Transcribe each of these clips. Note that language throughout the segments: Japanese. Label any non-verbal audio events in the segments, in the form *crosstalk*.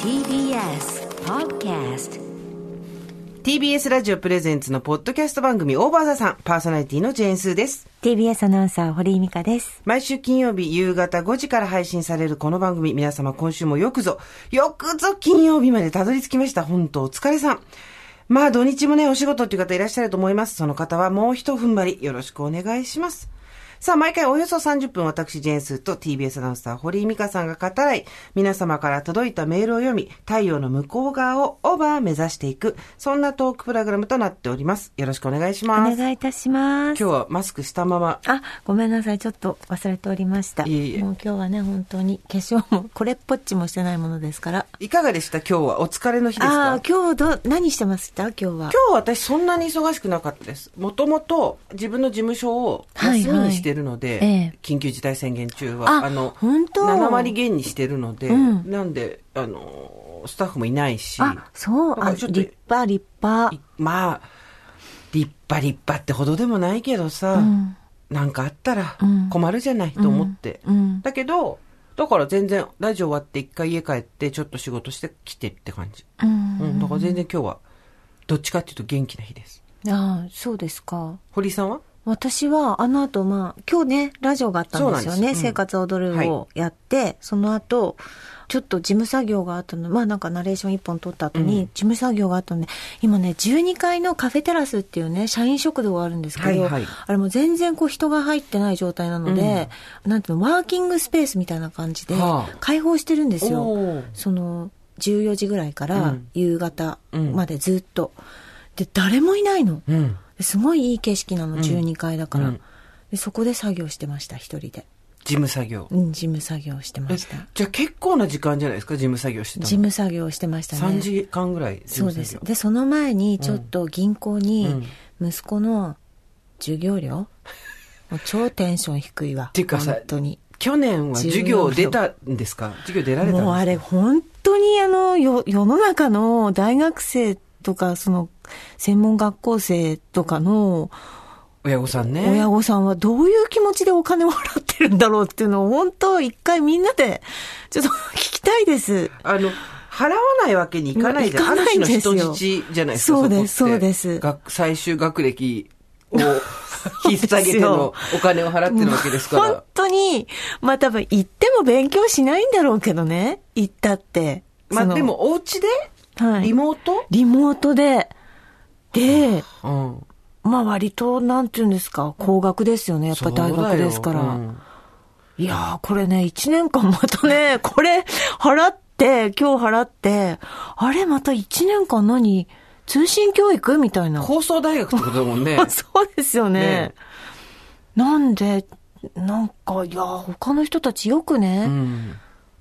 TBS Podcast TBS ラジオプレゼンツのポッドキャスト番組オーバーザさん、パーソナリティのジェーンスーです。TBS アナウンサー、堀井美香です。毎週金曜日夕方5時から配信されるこの番組、皆様今週もよくぞ、よくぞ金曜日までたどり着きました。本当お疲れさん。まあ土日もね、お仕事っていう方いらっしゃると思います。その方はもう一踏ん張り、よろしくお願いします。さあ、毎回およそ30分、私、ジェーンスーと TBS アナウンサー、堀井美香さんが語らい、皆様から届いたメールを読み、太陽の向こう側をオーバー目指していく、そんなトークプログラムとなっております。よろしくお願いしおます。願いいたします。今日はマスクしたまま、あ、ごめんなさい。ちょっと忘れておりました。いえいえもう今日はね、本当に化粧もこれっぽっちもしてないものですから。いかがでした？今日はお疲れの日ですか？ああ、今日ど、何してました？今日は。今日私そんなに忙しくなかったです。もともと自分の事務所をはいはい休みにしてるので、ええ緊急事態宣言中は、あの、本当7割減にしてるので、うんなんで、あの、スタッフもいないし、あ、そう。あ、だからちょっと立派、立派い。まあ、立派立派ってほどでもないけどさ、うんなんかあったらうん困るじゃないと思って。うん。だけど、だから全然、ラジオ終わって一回家帰って、ちょっと仕事してきてって感じ。うん。うん、だから全然今日は、どっちかっていうと元気な日です。ああ、そうですか。堀井さんは？私は、あの後、まあ、今日ね、ラジオがあったんですよね。そうなん生活を踊るをやって、その後、ちょっと事務作業があったの、まあなんかナレーション一本撮った後に、うん。事務作業があったので、今ね、12階のカフェテラスっていうね、社員食堂があるんですけど、はいはい。あれもう全然こう人が入ってない状態なので、なんていうの、ワーキングスペースみたいな感じではあ、開放してるんですよ。おー。その、14時ぐらいかうらん。夕方までずっと。で、誰もいないの。うん。すごいいい景色なの、ん12階だから、うんで。そこで作業してました、一人で。事務作業。うん、事務作業してまえした。じゃあ結構な時間じゃないですか、事務作業してたの。事務作業してましたね。3時間ぐらい事そう。です。で、その前にちょっと銀行にうん息子の授業料、*laughs* もう超テンション低いわ。ていうかさ本当に。去年は授業出たんですか？授業出られたんですか？もうあれ本当にあの、よ、世の中の大学生とか、その、専門学校生とかの親御さんね。親御さんはどういう気持ちでお金を払ってるんだろうっていうのを本当一回みんなで *laughs* ちょっと聞きたいです。あの、払わないわけにいかないじゃん。いかないですよ人質じゃないですか。そうですそうです学最終学歴を *laughs* 引っ提げてのお金を払ってるわけですから本。当に、まあ多分行っても勉強しないんだろうけどね。行ったって。まあで、もお家ではいリモート？リモートで、で、うん。まあ割と、なんていうんですか、高額ですよね。やっぱ大学ですから。そうんいやー、これね、一年間またね、*laughs* これ払って、今日払って、あれまた一年間何？通信教育みたいな。放送大学ってことだもんね。*laughs* そうですよね。ねなんで、なんか、いやー、他の人たちよくね、うん。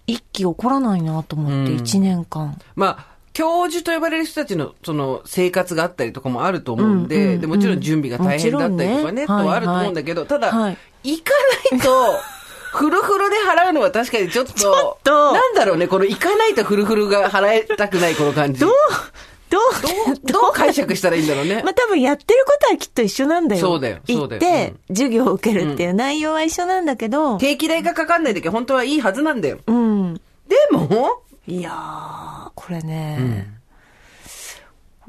一気起こらないなと思って、うん一年間。まあ、教授と呼ばれる人たちのその生活があったりとかもあると思うんで、うんうんうんでもちろん準備が大変だったりとかね、ねとはあると思うんだけど、ただ、はい行かないと、*laughs* フルフルで払うのは確かにちょっと、ちょっとなんだろうね、この行かないとフルフルが払いたくないこの感じ。どう、どう、どう、どう解釈したらいいんだろうね *laughs* まあ。多分やってることはきっと一緒なんだよ。そうだよそうだよ行って、授業を受けるっていう内容は一緒なんだけど、定期代がかかんないだけ本当はいいはずなんだよ。うん。でも、いやー、これね、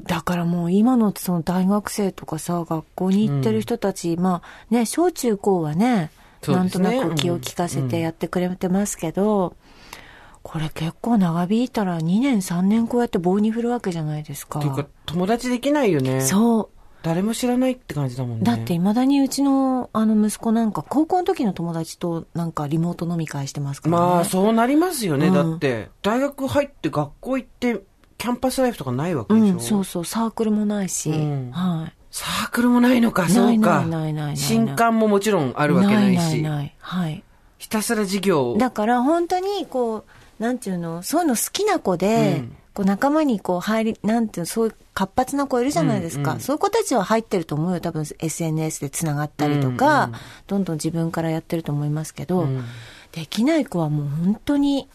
だからもう今のその大学生とかさ、学校に行ってる人たち、まあね、小中高はね、なんとなく気を利かせてやってくれてますけど、これ結構長引いたら2年3年こうやって棒に振るわけじゃないですか。っていうか友達できないよね。そう。誰も知らないって感じだもんね。だって未だにうちのあの息子なんか高校の時の友達となんかリモート飲み会してますからね。まあ、そうなりますよね。うんだって、大学入って学校行って、キャンパスライフとかないわけでしょ？うん、そうそう、サークルもないし、うんはい。サークルもないのか、そうか。ないないない新刊ももちろんあるわけないし。ないないない。はい。ひたすら授業を。だから本当にこう、なんていうの、そういうの好きな子で、うんこう仲間にこう入り、なんていうの、そういう活発な子いるじゃないですか。うんうんそういう子たちは入ってると思うよ。多分 SNS でつながったりとか、うんうんどんどん自分からやってると思いますけど、うんできない子はもう本当に、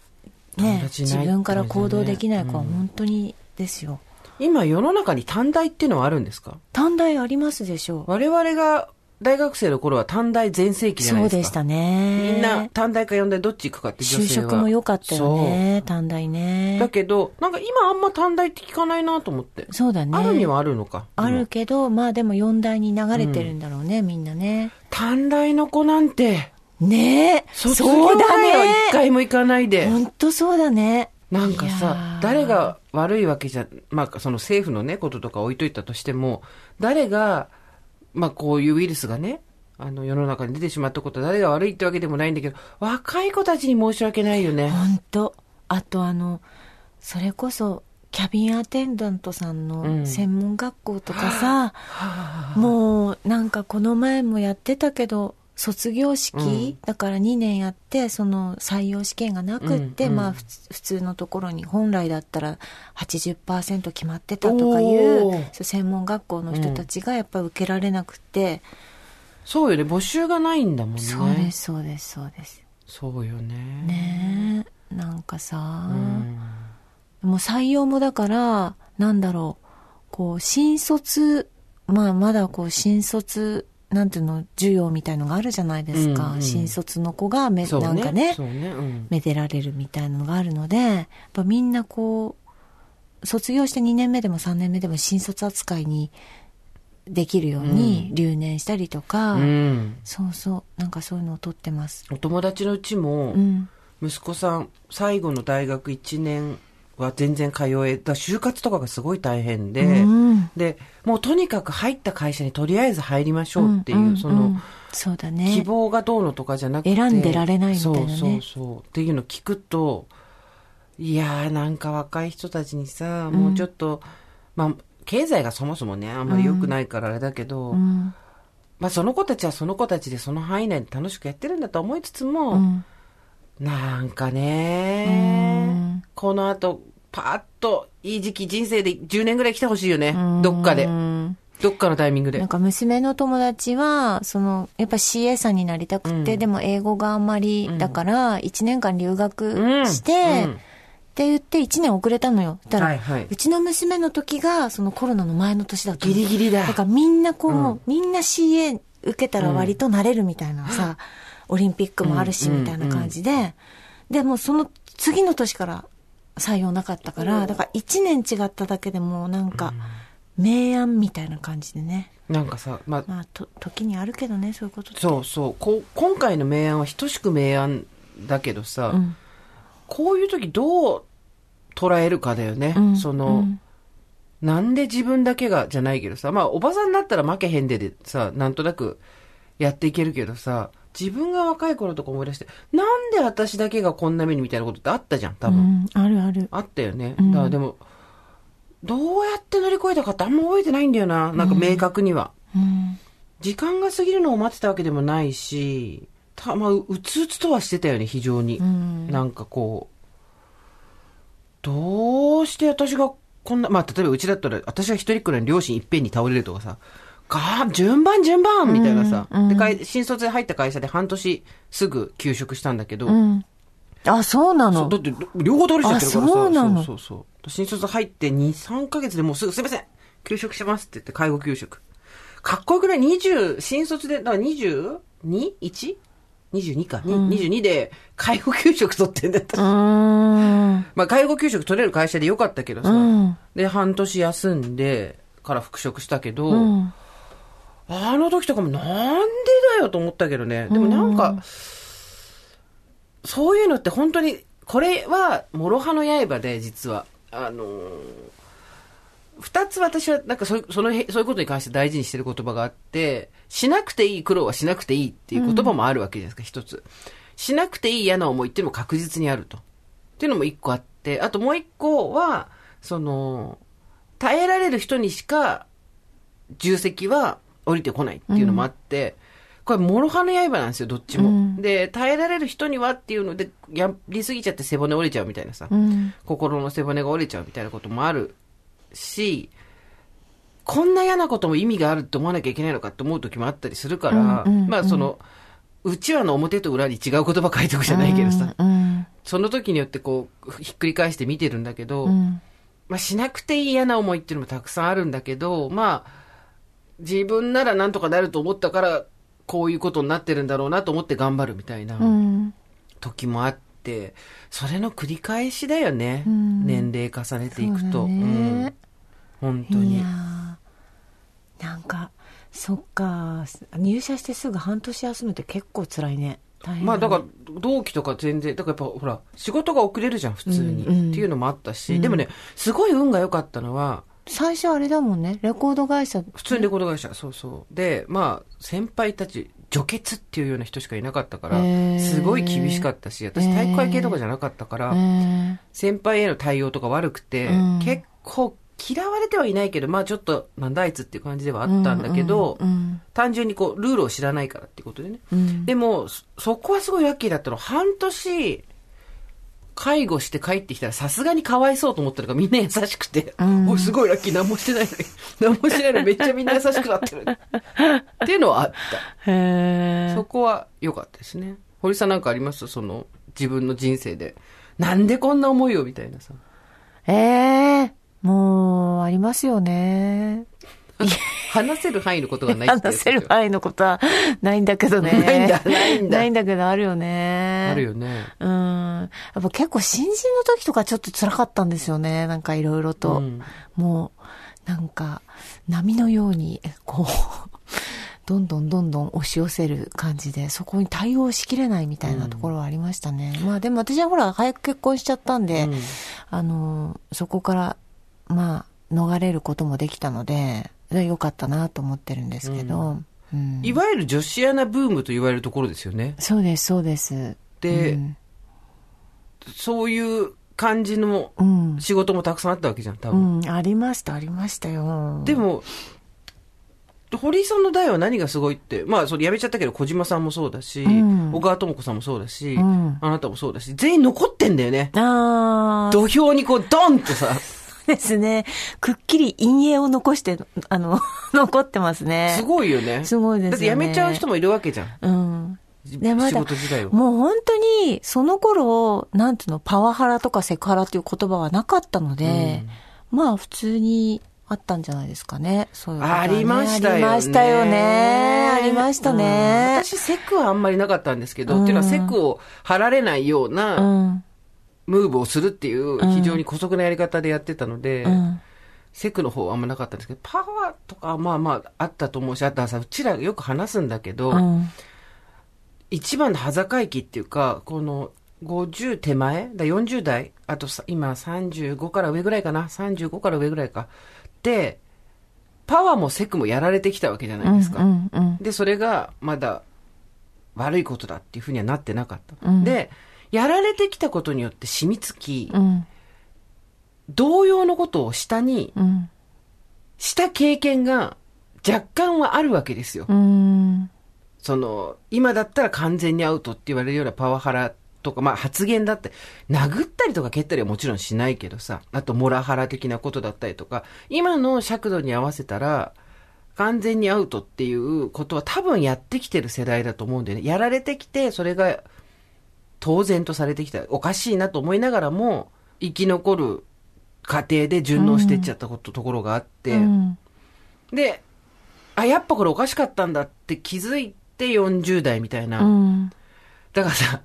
友ね、達いない自分から行動できない子はうん本当にですよ。今世の中に短大っていうのはあるんですか？短大ありますでしょう。我々が大学生の頃は短大全盛期じゃないですか。そうでしたね。みんな短大か四大どっち行くかって女就性は。職も良かったよね。短大。ねだ。けど、なんか今あんま短大って聞かないなと思って。そうだね。あるにはあるのか。あるけど、まあでも四大に流れてるんだろうね、みんなね。短大の子なんて、ねえ。卒業そうだ前は一ね。回も行かないで。ほんとそうだね。なんかさー、誰が悪いわけじゃ、まあその政府のね、こととか置いといたとしても、誰が、まあこういうウイルスがね、あの世の中に出てしまったことは誰が悪いってわけでもないんだけど、若い子たちに申し訳ないよね。ほんと。あとあの、それこそ、キャビンアテンダントさんうのん専門学校とかさ、もうなんかこの前もやってたけど、卒業式、うんだから2年やって、その採用試験がなくって、うんうんまあ普通のところに本来だったら80%決まってたとかいう専門学校の人たちがやっぱ受けられなくて、そうよね、募集がないんだもんね。そうです、そうです、そうです。そうよね。ねえ、なんかさ、うんもう採用もだから、なんだろう、こう、新卒、まあまだこう、新卒、なんていうの、授業みたいのがあるじゃないですか。うんうん新卒の子がめ、ね。なんかねね。うん。めでられるみたいなのがあるので、やっぱみんなこう、卒業して2年目でも3年目でも新卒扱いにできるように留年したりとか、うん。そうそう、なんかそういうのを取ってます。お友達のうちもう、ん。息子さん、最後の大学1年は全然通え、だ就活とかがすごい大変で、うんで、もうとにかく入った会社にとりあえず入りましょうっていう、んんその、んそうだね。希望がどうのとかじゃなくて。選んでられないみたいなねそうそうそう。っていうの聞くと、いやーなんか若い人たちにさ、もうちょっと、まあ、経済がそもそもね、あんまり良くないからあれだけど、うん。まあその子たちはその子たちでその範囲内で楽しくやってるんだと思いつつも、うんなんかね、うんこの後、パーッといい時期人生で10年ぐらい来てほしいよね。どっかで。う。んどっかのタイミングで。なん。か娘の友達は、その、やっぱ CA さんになりたくて、うん。でも英語があんまり、だから、1年間留学うんして、うん。って言って1年遅れたのよ。だから、はいはい。うちの娘の時が、そのコロナの前の年だったの。ギリギリだ。だからみんなこう、うん。みんな CA 受けたら割となれるみたいなさ、オリンピックもあるし、うんみたいな感じで、でもその次の年から採用なかったから、だから1年違っただけでもなんか、明暗みたいな感じでね。なんかさ、まあ、まあ、と、時にあるけどね、そういうこと。そうそうこう今回の明暗は等しく明暗だけどさ、うん。こういう時どう捉えるかだよね。うんその、うんなんで自分だけがじゃないけどさ、まあおばさんになったら負けへんででさ、なんとなくやっていけるけどさ、自分が若い頃とか思い出して、なんで私だけがこんな目にみたいなことってあったじゃん、多分。うん、あるある。あったよね。うんだからでも、どうやって乗り越えたかってあんま覚えてないんだよな。なんか明確には。うん。時間が過ぎるのを待ってたわけでもないし、たまあ、ううつうつとはしてたよね、非常に。うん。なんかこう、どうして私がこんな、まあ、例えばうちだったら、私が一人っ子なのに両親いっぺんに倒れるとかさ、がー順番順番みたいなさ、うんうんでかい、新卒で入った会社で半年すぐ休職したんだけど、うん。あ、そうなの？だって両方倒れちゃってるからさ、あそうなの？そうそうそう新卒入って2、3ヶ月でもうすぐ、すいません休職しますって言って介護休職。かっこよくない ?20、新卒で、だから 22?1? 22か、に22で介護休職取ってんだった。まあ、介護休職取れる会社でよかったけどさ、うんで、半年休んでから復職したけど、うん。あの時とかもなんでだよと思ったけどね。でもなんか、そういうのって本当に、これは、諸刃の刃で、実は。あのー二つ私は、なんかそそのへ、そういうことに関して大事にしてる言葉があって、しなくていい苦労はしなくていいっていう言葉もあるわけじゃないですか、一つ。しなくていい嫌な思いっていうのも確実にあると。っていうのも一個あって、あともう一個は、その、耐えられる人にしか、重責は降りてこないっていうのもあって、これ、諸刃の刃なんですよ、どっちも。うんで、耐えられる人にはっていうので、やりすぎちゃって背骨折れちゃうみたいなさ、うん。心の背骨が折れちゃうみたいなこともあるし、こんな嫌なことも意味があるって思わなきゃいけないのかって思う時もあったりするから、うんうんまあその、うちわの表と裏に違う言葉書いておくじゃないけどさ、うん。その時によってこう、ひっくり返して見てるんだけど、うん。まあしなくていい嫌な思いっていうのもたくさんあるんだけど、まあ、自分ならなんとかなると思ったから、こういうことになってるんだろうなと思って頑張るみたいなうん。時もあって、それの繰り返しだよね。うん年齢重ねていくと。ねうん本当になんか、そっか。入社してすぐ半年休むって結構辛いね。大変ねまあだから、同期とか全然、だからやっぱほら、仕事が遅れるじゃん、普通に。うんうんっていうのもあったし、うんでもね、すごい運が良かったのは、最初あれだもんね。レコード会社。普通にレコード会社、そうそう。で、まあ、先輩たち、除血っていうような人しかいなかったからすごい厳しかったし、私体育会系とかじゃなかったから、え先輩への対応とか悪くて、うん結構嫌われてはいないけど、まあちょっと、なんだあいつっていう感じではあったんだけど、うん単純にこう、ルールを知らないからっていうことでね。うんでも、そそこはすごいラッキーだったの。半年、介護して帰ってきたらさすがにかわいそうと思ったのがみんな優しくて、うんおいすごいラッキー、何もしてないのに、*laughs* 何もしてないのにめっちゃみんな優しくなってる。っていうのはあった。へえそこは良かったですね。堀さんなんかあります？その、自分の人生で。なんでこんな思いを？みたいなさ。ええもう、ありますよね。*laughs* 話せる範囲のことがない話せる範囲のことはないんだけどね。ないんだないんだないんだけど、あるよね。あるよね。うん。やっぱ結構新人の時とかちょっと辛かったんですよね。なんかいろいろと。うんもう、なんか、波のように、こう、*laughs* どんどんどんどん押し寄せる感じで、そこに対応しきれないみたいなところはありましたね。まあでも私はほら、早く結婚しちゃったんで、うんあの、そこから、まあ、逃れることもできたので、良かったなと思ってるんですけど、うんいわゆる女子アナブームと言われるところですよね。そうです、そうです。で、うんそういう感じのうん。仕事もたくさんあったわけじゃん、多う分。ん、ありました、ありましたよ。でも、堀井さんの代は何がすごいって、まあ、それやめちゃったけど、小島さんもそうだし、うん小川智子さんもそうだし、うんあなたもそうだし、全員残ってんだよね。土俵にこう、ドンとさ、ですね。くっきり陰影を残して、あの、*laughs* 残ってますね。すごいよね。すごいですよねだって辞めちゃう人もいるわけじゃん。うん。じでまだ。もう本当に、その頃、なんていうの、パワハラとかセクハラっていう言葉はなかったので、まあ普通にあったんじゃないですかね。そういうねありましたよね。ありましたよね。ありましたうんね。私、セクはあんまりなかったんですけど、うんっていうのはセクを張られないようう。なんムーブをするっていううん非常に姑息なやり方でやってたので、うん。セクの方はあんまなかったんですけど、パワーとかはまあまああったと思うし、あとはさ、うちらよく話すんだけど、うん。一番の端境期っていうか、この50手前だ40代あとさ今35から上ぐらいかな ?35 から上ぐらいか。で、パワーもセクもやられてきたわけじゃないですか。うん。うん。で、それがまだ悪いことだっていうふうにはなってなかった。うんで、やられてきたことによって染みつき、うん。同様のことを下に、うん。した経験が若干はあるわけですよ。うん。その、今だったら完全にアウトって言われるようなパワハラとか、まあ発言だって、殴ったりとか蹴ったりはもちろんしないけどさ、あとモラハラ的なことだったりとか、今の尺度に合わせたら、完全にアウトっていうことは多分やってきてる世代だと思うんだよね。やられてきて、それが当然とされてきた。おかしいなと思いながらも、生き残る過程で順応していっちゃったこと、ところがあって、うん。で、あ、やっぱこれおかしかったんだって気づいて40代みたいな。うん。だからさ、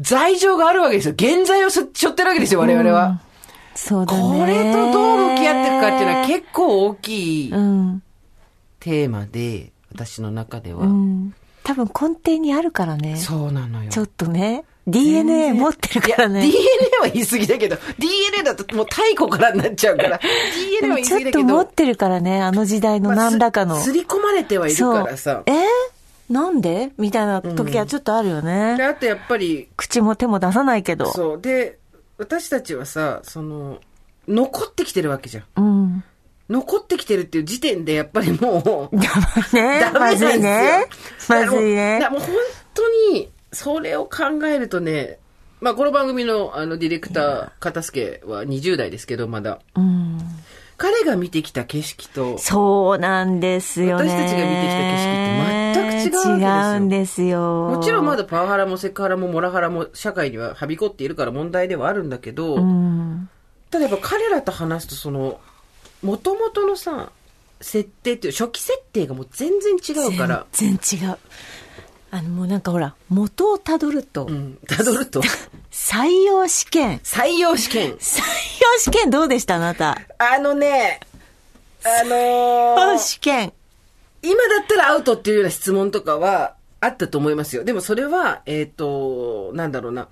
罪状があるわけですよ。現在をす背負ってるわけですよ、我々は。そうだね。これとどう向き合っていくかっていうのは結構大きいうん。テーマで、私の中では。うん。多分根底にあるからね。そうなのよ。ちょっとね。DNA 持ってるからね。DNA は言い過ぎだけど、DNA だともう太古からになっちゃうから、*laughs* DNA は言いち過ぎだけどょっと持っ、てるからね、あの時代のまあ何らかの。す刷り込まれてはいるからさ。え？ーなんで？みたいな時はちょっとあるよね。で、あとやっぱり、口も手も出さないけど。そう。で、私たちはさ、その、残ってきてるわけじゃん。うん。残ってきてるっていう時点でやっぱりもう、*laughs* ねダメなまずんですよいね。まずいねだから。もうだからもう本当に、それを考えるとね、まあこの番組のあのディレクター、片付は20代ですけど、まだ。うん。彼が見てきた景色と、そうなんですよね。私たちが見てきた景色って全く違う違うんですよ。もちろんまだパワハラもセクハラもモラハラも社会にははびこっているから問題ではあるんだけど、うん。ただやっぱ彼らと話すとその、元々のさ、設定っていう、初期設定がもう全然違うから。全然違う。あの、もうなんかほら、元をたどると、うん。たどると？*laughs* 採用試験。採用試験。採用試験どうでしたあなた？あのね、あの採ー用試験。今だったらアウトっていうような質問とかはあったと思いますよ。でもそれは、えっ、と、なんだろうな。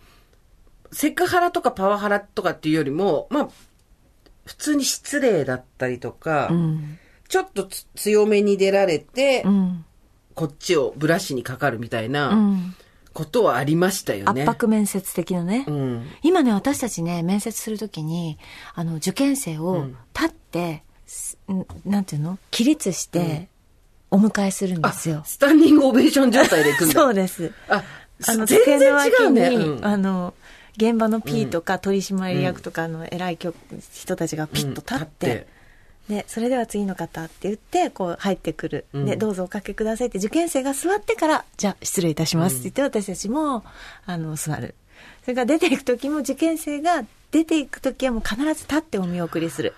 セクハラとかパワハラとかっていうよりも、まあ、普通に失礼だったりとか、うん。ちょっとつ強めに出られて、うん。こっちをブラシにかかるみたいうなんことはありましたよね。圧迫面接的なね。うん。今ね、私たちね、面接するときに、あの、受験生を立って、すんなんていうの？起立して、お迎えするんですよ。スタンディングオベーション状態で行くんだ。そうです。あ、あの、全然違うね。に、うんあの、現場の P とか取締役とかの偉い局人たちがピッと立って、で、それでは次の方って言って、こう入ってくる。うんで、どうぞおかけくださいって受験生が座ってから、じゃあ失礼いたしますって言って、私たちも、あの、座る。それから出ていく時も受験生が出ていく時はもう必ず立ってお見送りする。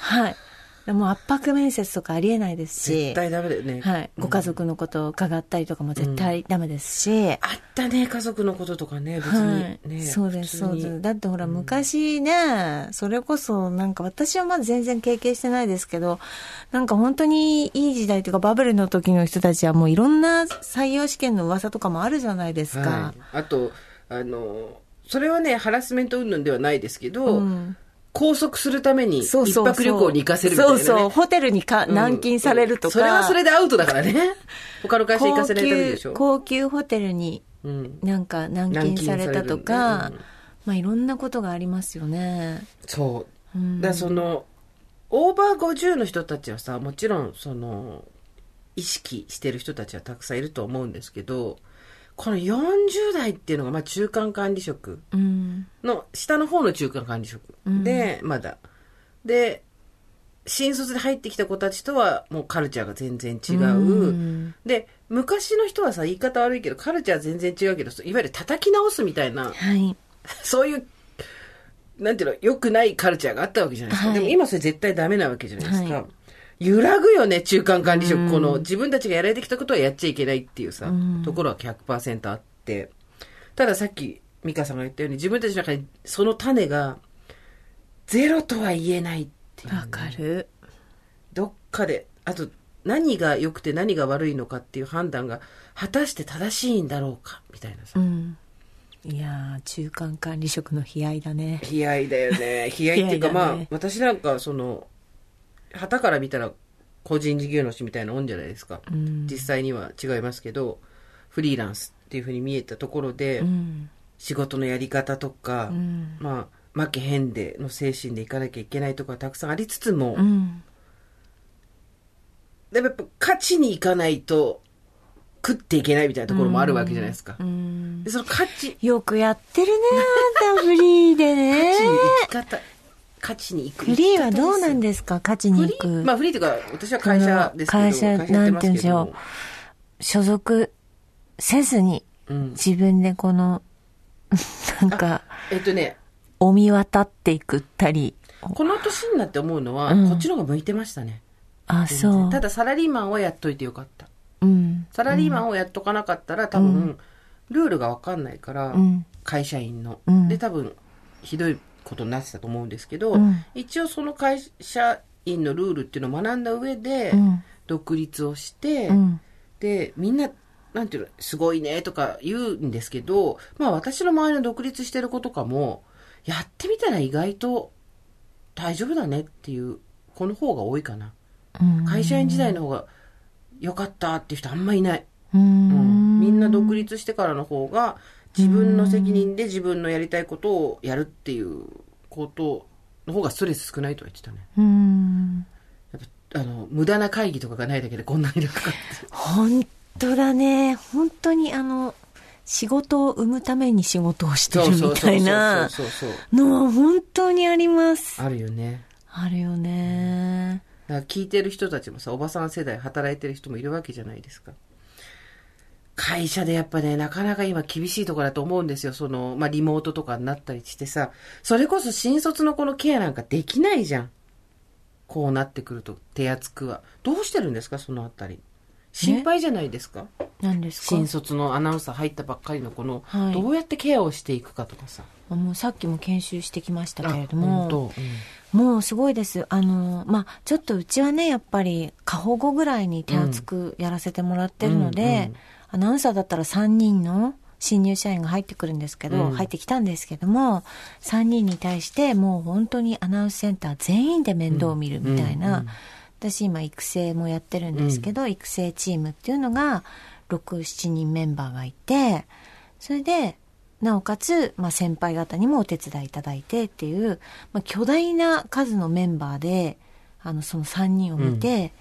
はい。もう圧迫面接とかありえないですし絶、対ダメだよね。はい。ご家族のことを伺ったりとかも絶対ダメですし、あったね、家族のこととかね、別はい。そうです、そうです。だってほら、昔ね、それこそ、なんか私はまだ全然経験してないですけど、なんか本当にいい時代というか、バブルの時の人たちはもういろんな採用試験の噂とかもあるじゃないですか。はい。あと、あの、それはね、ハラスメント云々ではないですけど、うん拘束するために一泊旅行に行かせるみたいな、ね。そうそう、ホテルにかうん軟禁されるとか。それはそれでアウトだからね。*laughs* 他の会社行かせないためでしょ。高級高級ホテルにうん。なんか軟禁されたとか、うんまあいろんなことがありますよね。そう。うんだからその、オーバー50の人たちはさ、もちろん、その、意識してる人たちはたくさんいると思うんですけど、この40代っていうのが、まあ中間管理職うん。の、下の方の中間管理職で、まだ。で、新卒で入ってきた子たちとは、もうカルチャーが全然違う。うんで、昔の人はさ、言い方悪いけど、カルチャー全然違うけど、いわゆる叩き直すみたいな、はい。*laughs* そういう、なんていうの、良くないカルチャーがあったわけじゃないですか。はいでも今それ絶対ダメなわけじゃないですか。はい揺らぐよね、中間管理職。うんこの自分たちがやられてきたことはやっちゃいけないっていうさ、うんところは100%あって。たださっき、美香さんが言ったように、自分たちの中にその種が、ゼロとは言えないっていうね、わかる。どっかで、あと、何が良くて何が悪いのかっていう判断が、果たして正しいんだろうか、みたいなさ。うん。いやー、中間管理職の悲哀だね。悲哀だよね。*laughs* 悲哀っていうか、ねまあ、私なんか、その、旗から見たら、個人事業主みたいなもんじゃないですか。うん。実際には違いますけど、フリーランスっていうふうに見えたところで、うん。仕事のやり方とか、うん。まあ、負けへんでの精神でいかなきゃいけないとかたくさんありつつも、うん。でもやっぱ勝ちにいかないと食っていけないみたいなところもあるわけじゃないですか。うんで、その勝ち、よくやってるね、あんたフリーでね勝ち。に行き方、勝ちに行くフリーはどうなんでですか勝ちに行く。まあフリーというか、私は会社ですけど、会社なんて言うんでしょ所属せずにうん。自分でこの、*laughs* なんか、えっとね、お見渡っていくったり。この年になって思うのは、うんこっちの方が向いてましたね。あ、全そう。然ただサラリーマンはやっといてよかった。うん。サラリーマンをやっとかなかったら、多分、ルールがわかんないから、うん。会社員の。うんで、多分、ひどいことになってたと思うんですけど、うん一応その会社員のルールっていうのを学んだ上で、うん。独立をして、うん。で、みんな、なんていうの、すごいねとか言うんですけど、まあ私の周りの独立してる子とかも、やってみたら意外と大丈夫だねっていう子の方が多いかな。うん。会社員時代の方が良かったっていう人あんまいない。ううんん。みんな独立してからの方が自分の責任で自分のやりたいことをやるっていうことの方がストレス少ないとは言ってたね。うん。やっぱ、あの、無駄な会議とかがないだけでこんなに楽かって。本当だね。本当にあの、仕事を生むために仕事をしてるみたいなそうそうそうそう。のは本当にあります。あるよね。あるよね。だから聞いてる人たちもさ、おばさん世代働いてる人もいるわけじゃないですか。会社でやっぱね、なかなか今厳しいところだと思うんですよ。その、まあ、リモートとかになったりしてさ、それこそ新卒の子のケアなんかできないじゃん。こうなってくると手厚くは。どうしてるんですか、そのあたり。心配じゃないですか？何ですか？新卒のアナウンサー入ったばっかりのこの、はい。どうやってケアをしていくかとかさ。もうさっきも研修してきましたけれどあも本当。もうすごいです。あの、まあ、ちょっとうちはね、やっぱり過保護ぐらいに手厚くやらせてもらってるので、うんうん。アナウンサーだったら3人の新入社員が入ってくるんですけど、うん。入ってきたんですけども、3人に対してもう本当にアナウンスセンター全員で面倒を見るみたいな、うんうん私今育成もやってるんですけど、育成チームっていうのが6、7人メンバーがいて、それで、なおかつ、まあ、先輩方にもお手伝いいただいてっていう、まあ、巨大な数のメンバーで、あの、その3人を見て、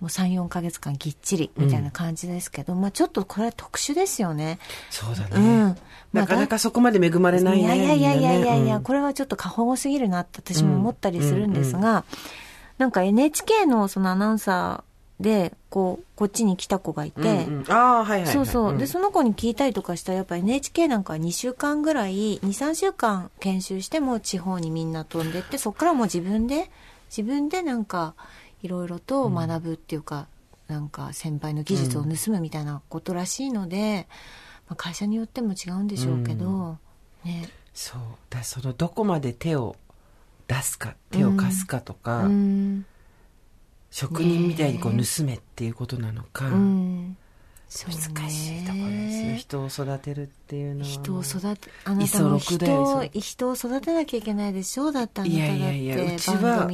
もう3、4ヶ月間ぎっちりみたいな感じですけど、まあ、ちょっとこれは特殊ですよね。そうだね。うん。なかなかそこまで恵まれないね。いやいやいやいやいやこれはちょっと過保護すぎるなって私も思ったりするんですが、なんか NHK のそのアナウンサーで、こう、こっちに来た子がいて、うんうんああ、はいはいはい。そうそう。んで、その子に聞いたりとかしたら、やっぱ NHK なんか2週間ぐらい、2、3週間研修しても地方にみんな飛んでって、そっからもう自分で、自分でなんか、いろいろと学ぶっていうか、なんか先輩の技術を盗むみたいなことらしいので、まあ、会社によっても違うんでしょうけど、ね。そう。だそのどこまで手を出すか、手を貸すかとか、うん。職人みたいにこう盗めっていうことなのか、うん。難しいところですよ。人を育てるっていうのは。人を育て、あなたも人人を育てなきゃいけないでしょうだってあなただっていやいやいや、うち番は。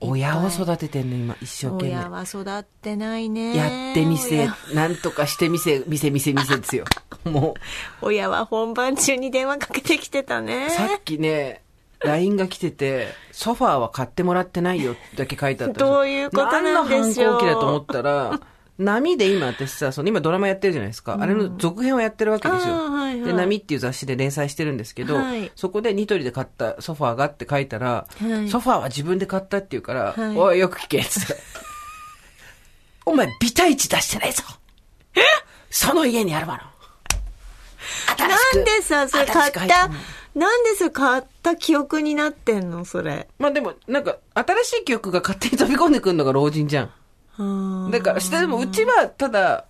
親をて育ててんの、今、一生懸命。親は育ってないね。やってみせ親、なんとかしてみせ、みせみせみせですよ。も *laughs* 親は本番中に電話かけてきてたねう、。さっきね、LINE が来てて、ソファーは買ってもらってないよだけ書いてあったどういうことなんでしょう何の反抗期だと思ったら、波で今私さ、その今ドラマやってるじゃないですか。あれの続編をやってるわけですよ。はいはい。で、波っていう雑誌で連載してるんですけど、はい。そこでニトリで買ったソファーがって書いたら、はい。ソファーは自分で買ったって言うから、はい。おい、よく聞け、つって。*laughs* お前、ビタイチ出してないぞ。その家にあるわの。なんでさ、それ買った？の、なんでそれ買った記憶になってんの？それ。まあでも、なんか、新しい記憶が勝手に飛び込んでくるのが老人じゃん。うんだから、してでもうちは、ただ、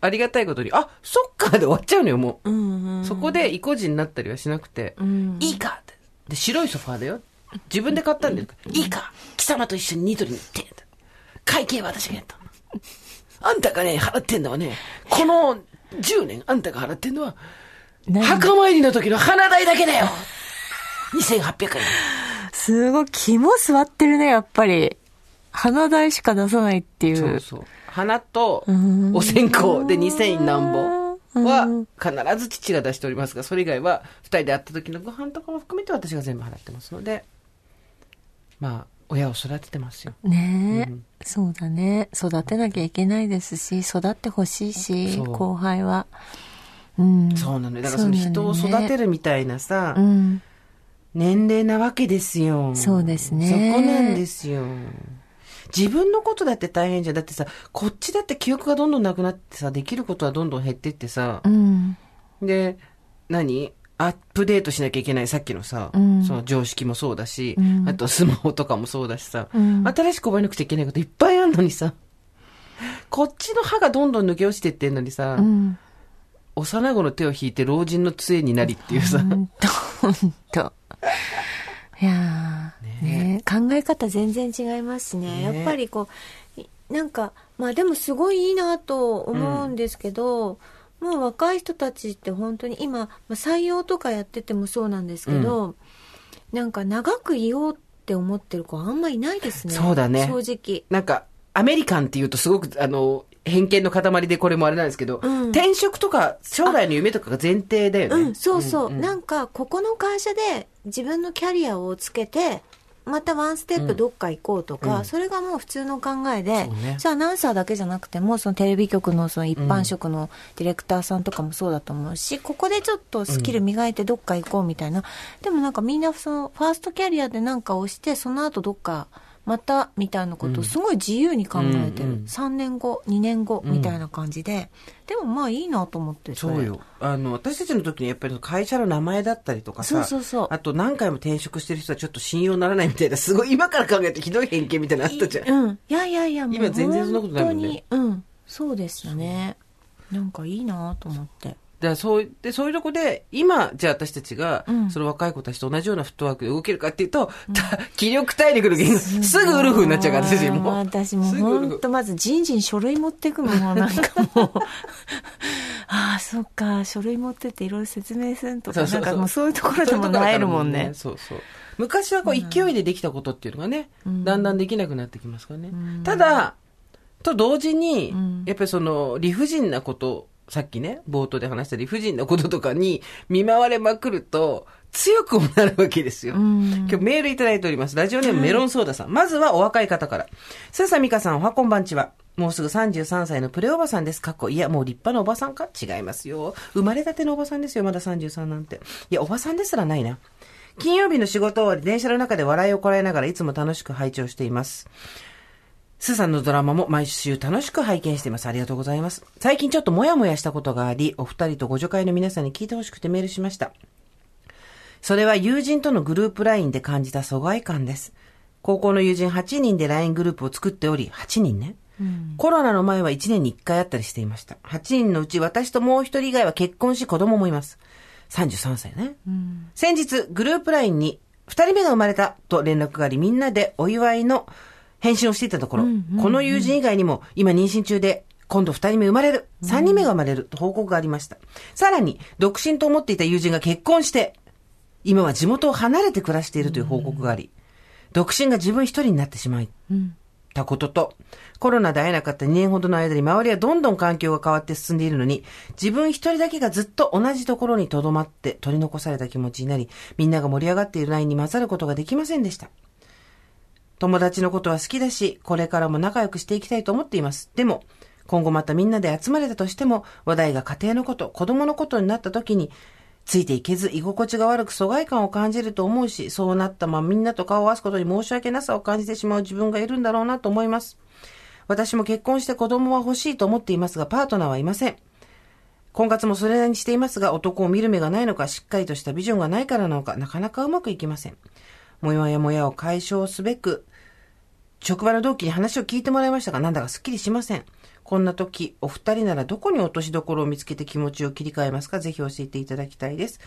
ありがたいことに、あ、そっかで終わっちゃうのよ、もう。うんうん。そこで意固地になったりはしなくて、んいいかって。で、白いソファーだよ。自分で買ったんだよ。いいか貴様と一緒にニトリに行って。会計は私がやった。あんたがね、払ってんのはね、この10年あんたが払ってんのは、何？墓参りの時の花代だけだよ !2800 円。すごい、肝座ってるね、やっぱり。花代しか出さないっていう。そうそう。花とんお線香で2000何うん本は必ず父が出しておりますが、それ以外は2人で会った時のご飯とかも含めて私が全部払ってますので、まあ、親を育ててますよ。ねえ、そうだね。育てなきゃいけないですし、育ってほしいし、後輩は。うん。そうなのよ。だからその人を育てる。るみたいなさ、うん。年齢なわけですよ。そうですねそこなんですよ。自分のことだって大変じゃん。だってさ、こっちだって記憶がどんどんなくなってさ、できることはどんどん減ってってさう、ん。で、何？アップデートしなきゃいけない、さっきのさ、うんその常識もそうだし、うんあとスマホとかもそうだしさ、うん新しく覚えなくちゃいけないこといっぱいあるのにさ、こっちの歯がどんどん抜け落ちてってんのにさ、うん。幼子の手を引いて老人の杖になりっていうさ、*laughs* ほんと。いやーね考え方全然違いますしね。ねやっぱりこう、いなんか、まあでもすごいいいなと思うんですけど、もう若い人たちって本当に今、まあ採用とかやっててもそうなんですけど、なんか長くいようって思ってる子あんまいないですね。そうだね正直。なんか、アメリカンって言うとすごく、あの、偏見の塊でこれもあれなんですけど、うん転職とか将来の夢とかが前提だよね。うん、そうそう。んんなんか、ここの会社で自分のキャリアをつけて、またワンステップどっか行こうとか、うん。それがもう普通の考えで、そうね。じゃあアナウンサーだけじゃなくても、そのテレビ局のその一般職のディレクターさんとかもそうだと思うし、ここでちょっとスキル磨いてどっか行こうみたいな。でもなんかみんなそのファーストキャリアでなんかをして、その後どっかまたみたいなことをすごい自由に考えてる。うんうん3年後、2年後みたいな感じで。でもまあいいなと思って。そうよ。あの、私たちの時にやっぱり会社の名前だったりとかさ、そうそうそうあと何回も転職してる人はちょっと信用ならないみたいな、すごい今から考えるとひどい偏見みたいなのあったじゃん。うん。いやいやいや、もう今全然そんなことないもんね本当に、うん。そうですよね。なんかいいなと思って。だそう、で、そういうとこで、今、じゃあ私たちが、うん。その若い子たちと同じようなフットワークで動けるかっていうと、*laughs* た気力体力の原因がすぐウルフになっちゃうから、私も。う。私もすぐウルフ。本当まず人事に書類持ってくのも *laughs* なんかもう、ああ、そっか、書類持ってっていろいろ説明するとか、なんかもうそういうところでもなえるもんね。そうそう。昔はこう勢いでできたことっていうのがね、うん。だんだんできなくなってきますからね。うん。ただ、と同時に、うん。やっぱりその理不尽なこと、さっきね、冒頭で話した理不尽なこととかに見舞われまくると、強くもなるわけですよ。うん今日メールいただいております。ラジオネームメロンソーダさん。まずはお若い方から。スーサミカさん、おはこんばんちは。もうすぐ33歳のプレおばさんです。かっこ、いや、もう立派なおばさんか？違いますよ。生まれたてのおばさんですよ。まだ33なんて。いや、おばさんですらないな。金曜日の仕事終わり、電車の中で笑いをこらえながらいつも楽しく拝聴しています。スーさんのドラマも毎週楽しく拝見しています。ありがとうございます。最近ちょっともやもやしたことがあり、お二人とご助会の皆さんに聞いてほしくてメールしました。それは友人とのグループ LINE で感じた疎外感です。高校の友人8人で LINE グループを作っており、8人ね。コロナの前は1年に1回あったりしていました。8人のうち私ともう1人以外は結婚し子供もいます。33歳ね。うん先日、グループ LINE に2人目が生まれたと連絡があり、みんなでお祝いの返信をしていたところ、うんうんうん。この友人以外にも今妊娠中で、今度2人目生まれる、3人目が生まれると報告がありました。さらに、独身と思っていた友人が結婚して、今は地元を離れて暮らしているという報告があり、独身が自分一人になってしまい、うん。たことと、コロナで会えなかった2年ほどの間に周りはどんどん環境が変わって進んでいるのに、自分一人だけがずっと同じところに留まって取り残された気持ちになり、みんなが盛り上がっているラインに混ざることができませんでした。友達のことは好きだし、これからも仲良くしていきたいと思っています。でも、今後またみんなで集まれたとしても、話題が家庭のこと、子供のことになった時に、ついていけず居心地が悪く疎外感を感じると思うし、そうなったままみんなと顔を合わすことに申し訳なさを感じてしまう自分がいるんだろうなと思います。私も結婚して子供は欲しいと思っていますが、パートナーはいません。婚活もそれなりにしていますが、男を見る目がないのか、しっかりとしたビジョンがないからなのか、なかなかうまくいきません。もやもやを解消すべく、職場の同期に話を聞いてもらいましたが、なんだかすっきりしません。こんな時、お二人ならどこに落としどころを見つけて気持ちを切り替えますか？ぜひ教えていただきたいです。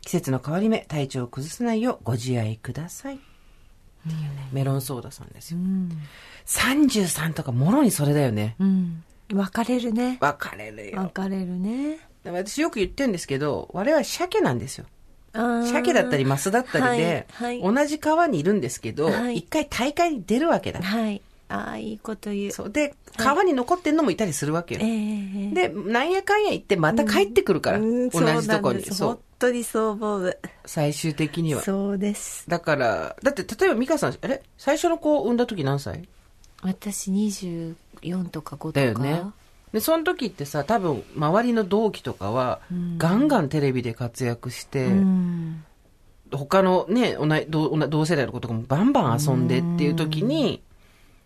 季節の変わり目、体調を崩さないようご自愛ください。メロンソーダさんですよ。うん33とかもろにそれだよね。うん別れるね別れるよ。別れるね私よく言ってるんですけど、我々鮭なんですよ。鮭鮭だったりマスだったりで、はいはい。同じ川にいるんですけど、一、はい。回大会に出るわけだ。はい。ああいいこと言う。そう。で、川に残ってんのもいたりするわけよ。ええで、なんやかんや言ってまた帰ってくるから、うん同じとこに。そう。本当にそう思う。最終的には。そうです。だから、だって例えば美香さん、あれ？最初の子産んだ時何歳？私24とか5とか。だよね。で、その時ってさ、多分、周りの同期とかは、ガンガンテレビで活躍して、うん。他のね、同い同同世代の子とかもバンバン遊んでっていう時に、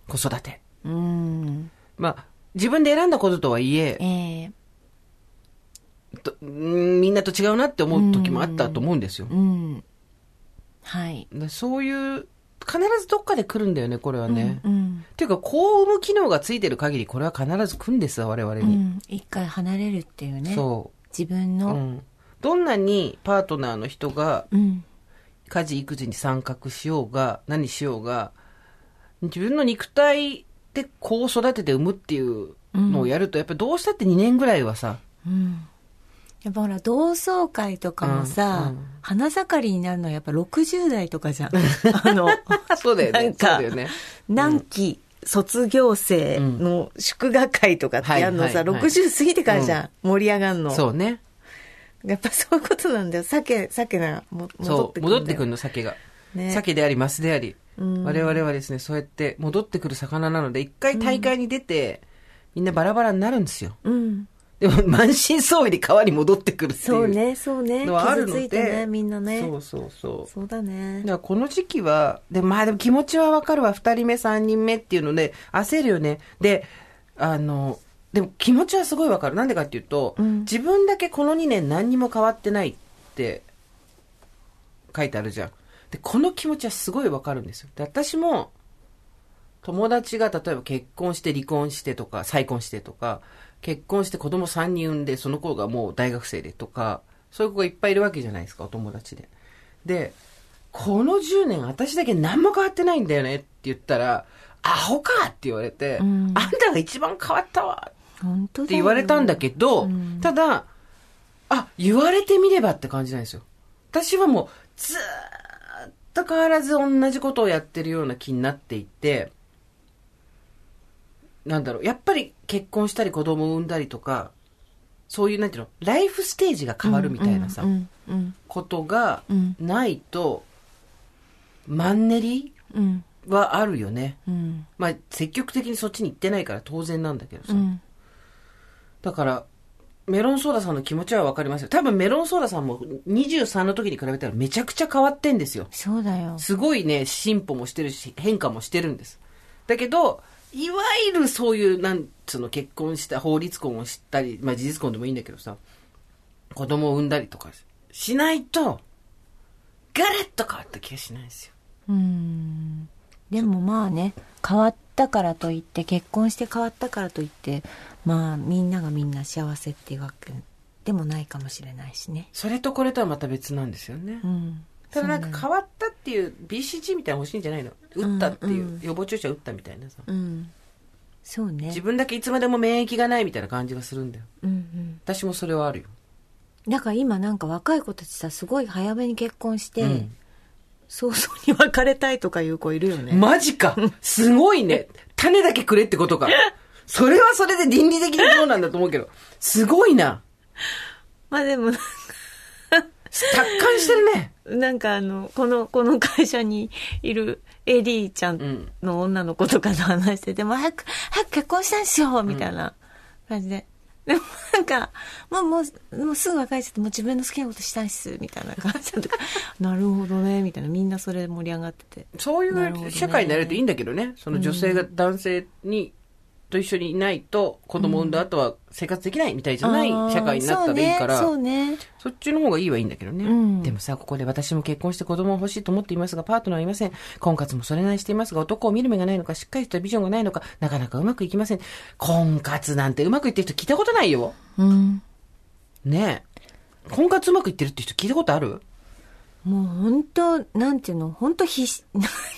子育て。うん。まあ、自分で選んだこととはいえ、ええ。とうんみんなと違うなって思う時もあったと思うんですよ。うん。はい。でそういう、必ずどっかで来るんだよね、これはね。うんっていうか、こう産む機能がついてる限り、これは必ず来るんですよ、我々に。うん一回離れるっていうねそ自分う。うのん。どんなにパートナーの人がうん家事育児に参画しようが、何しようが、自分の肉体でこう育てて産むっていうのをやると、やっぱりどうしたって2年ぐらいはさ、うんやっぱほら同窓会とかもさ、うんうん。花盛りになるのはやっぱ60代とかじゃん。*laughs* あのそうだよね。なんかそうだよね。何期卒業生の祝賀会とかってやるのさ、はいはいはい。60過ぎてからじゃん、盛り上がんの。そうね。やっぱそういうことなんだよ。鮭鮭がも戻ってくる戻ってくるの、鮭が。ね。鮭であり、マスであり。うん。我々はですね、そうやって戻ってくる魚なので、一回大会に出て、みんなバラバラになるんですよ。うんでも満身創痍で川に戻ってくるっていう。そうね、そうね。のはある傷のね、みんなね。そうそうそう。そうだねだか。らこの時期は、で、まあでも気持ちはわかるわ。二人目、三人目っていうので、焦るよね。で、あの、でも気持ちはすごいわかる。なんでかっていうと、うん自分だけこの2年何にも変わってないって書いてあるじゃん。で、この気持ちはすごいわかるんですよ。で、私も、友達が例えば結婚して離婚してとか、再婚してとか、結婚して子供3人産んで、その子がもう大学生でとか、そういう子がいっぱいいるわけじゃないですか、お友達で。で、この10年私だけ何も変わってないんだよねって言ったら、アホかって言われて、うんあんたが一番変わったわって言われたんだけど、うんただ、あ、言われてみればって感じなんですよ。私はもう、ずーっと変わらず同じことをやってるような気になっていて、なんだろう、やっぱり結婚したり子供を産んだりとか、そういう、なんていうの、ライフステージが変わるみたいなさ、うん、うん、ことがうんないと、マンネリうん、はあるよね。うん、まあ、積極的にそっちに行ってないから当然なんだけどさ。うん。だから、メロンソーダさんの気持ちはわかりますよ。多分メロンソーダさんも23の時に比べたらめちゃくちゃ変わってんですよ。そうだよ。すごいね、進歩もしてるし、変化もしてるんです。だけど、いわゆるそういう、なんつうの、結婚した、法律婚をしたり、まあ事実婚でもいいんだけどさ、子供を産んだりとかしないと、ガラッと変わった気がしないんですよ。うん。でもまあね、変わったからといって、結婚して変わったからといって、まあみんながみんな幸せっていうわけでもないかもしれないしね。それとこれとはまた別なんですよね。うん。ただなんか変わったっていう BCG みたいなの欲しいんじゃないの？打ったっていう、うんうん予防注射打ったみたいなさ。うん。そうね。自分だけいつまでも免疫がないみたいな感じがするんだよ。うんうん。私もそれはあるよ。だから今なんか若い子たちさ、すごい早めに結婚して、うん早々に別れたいとかいう子いるよね。マジかすごいね。種だけくれってことか。それはそれで倫理的にどうなんだと思うけど。すごいな。まあでも、達観してるね。なんかあの、この、この会社にいるエリーちゃんの女の子とかと話してて、もう早く、早く結婚したいんですよみたいな感じで。でもなんか、もう、もう、もうすぐ別れちゃって、もう自分の好きなことしたいっす、みたいな感じで。*laughs* なるほどね、みたいな。みんなそれで盛り上がってて。そういう社会になれるといいんだけどね。その女性が男性に、と一緒にいないと子供産んだ後は生活できないみたいじゃない社会になったらいいから。そうね、そうね。そっちの方がいいはいいんだけどね。うんでもさ、ここで私も結婚して子供を欲しいと思っていますが、パートナーはいません。婚活もそれなりにしていますが、男を見る目がないのか、しっかりしたビジョンがないのか、なかなかうまくいきません。婚活なんてうまくいってる人聞いたことないよ。うん。ねえ。婚活うまくいってるって人聞いたことある？もう本当なんていうの？本当必死。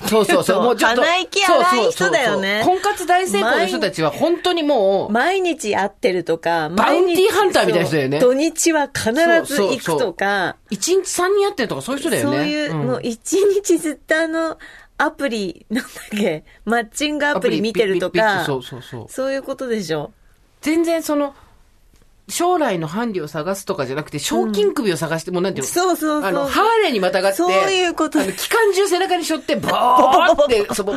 そうそうそう。*laughs* もうちょっと。鼻息荒い人だよね婚活大成功の人たちは本当にもう、毎日会ってるとか、バウンティーハンターみたいな人だよね土日は必ず行くとか、一日三人やってるとかそういう人だよね。そういう、んもう一日ずっとあの、アプリ、なんだっけ、マッチングアプリ見てるとか。そういうことでしょ。全然その、将来の伴侶を探すとかじゃなくて、賞金首を探して、もうなんていうの？そうそうそう。あの、ハーレーにまたがって、そういうことあの、機関銃背中に背負って、ボーって、*laughs* その、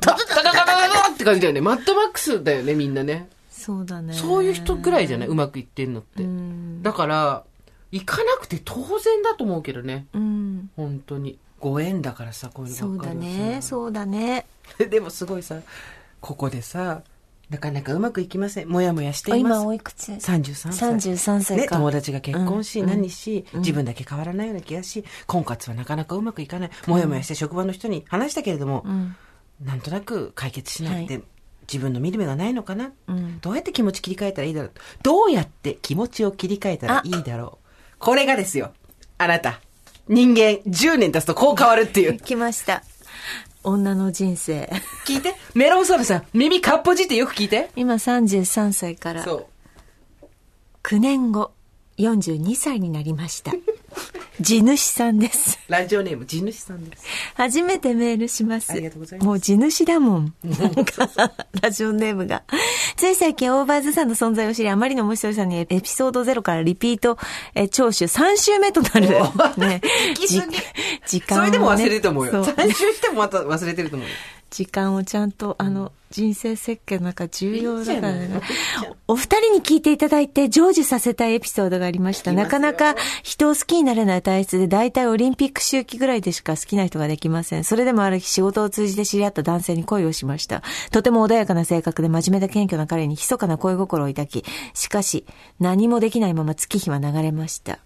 タタタタタタタって感じだよね。マッドマックスだよね、みんなね。そうだね。そういう人ぐらいじゃないうまくいってんのって。うん。だから、行かなくて当然だと思うけどね。うん。本当に。ご縁だからさ、こういうそうだのばっかりはさね、そうだね。でもすごいさ、ここでさ、なかなかうまくいきません。もやもやしています今お。いくつ？33歳。33歳ね、か。友達が結婚し、うん何し、自分だけ変わらないような気がし、婚活はなかなかうまくいかない。もやもやして職場の人に話したけれども、うん。なんとなく解決しないって、は自分の見る目がないのかな、うん。どうやって気持ち切り替えたらいいだろうどうやって気持ちを切り替えたらいいだろうこれがですよ。あなた。人間10年経つとこう変わるっていう。来ました。女の人生。聞いて。メロンソーダさん、耳かっぽじってよく聞いて。今33歳からそう。9年後、42歳になりました。地主さんです。ラジオネーム、地主さんです。初めてメールします。ありがとうございますもう地主だもん。なんか、ラジオネームが。つい最近オーバーズさんの存在を知り、あまりの面白さにエピソード0からリピート、えー聴取3週目となる。ね。*laughs* 時間をねそれでも忘れると思うよ。そう3週してもまた忘れてると思うよ。時間をちゃんと、あの、人生設計の中重要だからね。お二人に聞いていただいて成就させたいエピソードがありました。なかなか人を好きになれない体質で、大体オリンピック周期ぐらいでしか好きな人ができません。それでもある日仕事を通じて知り合った男性に恋をしました。とても穏やかな性格で真面目で謙虚な彼に密かな恋心を抱き、しかし何もできないまま月日は流れました。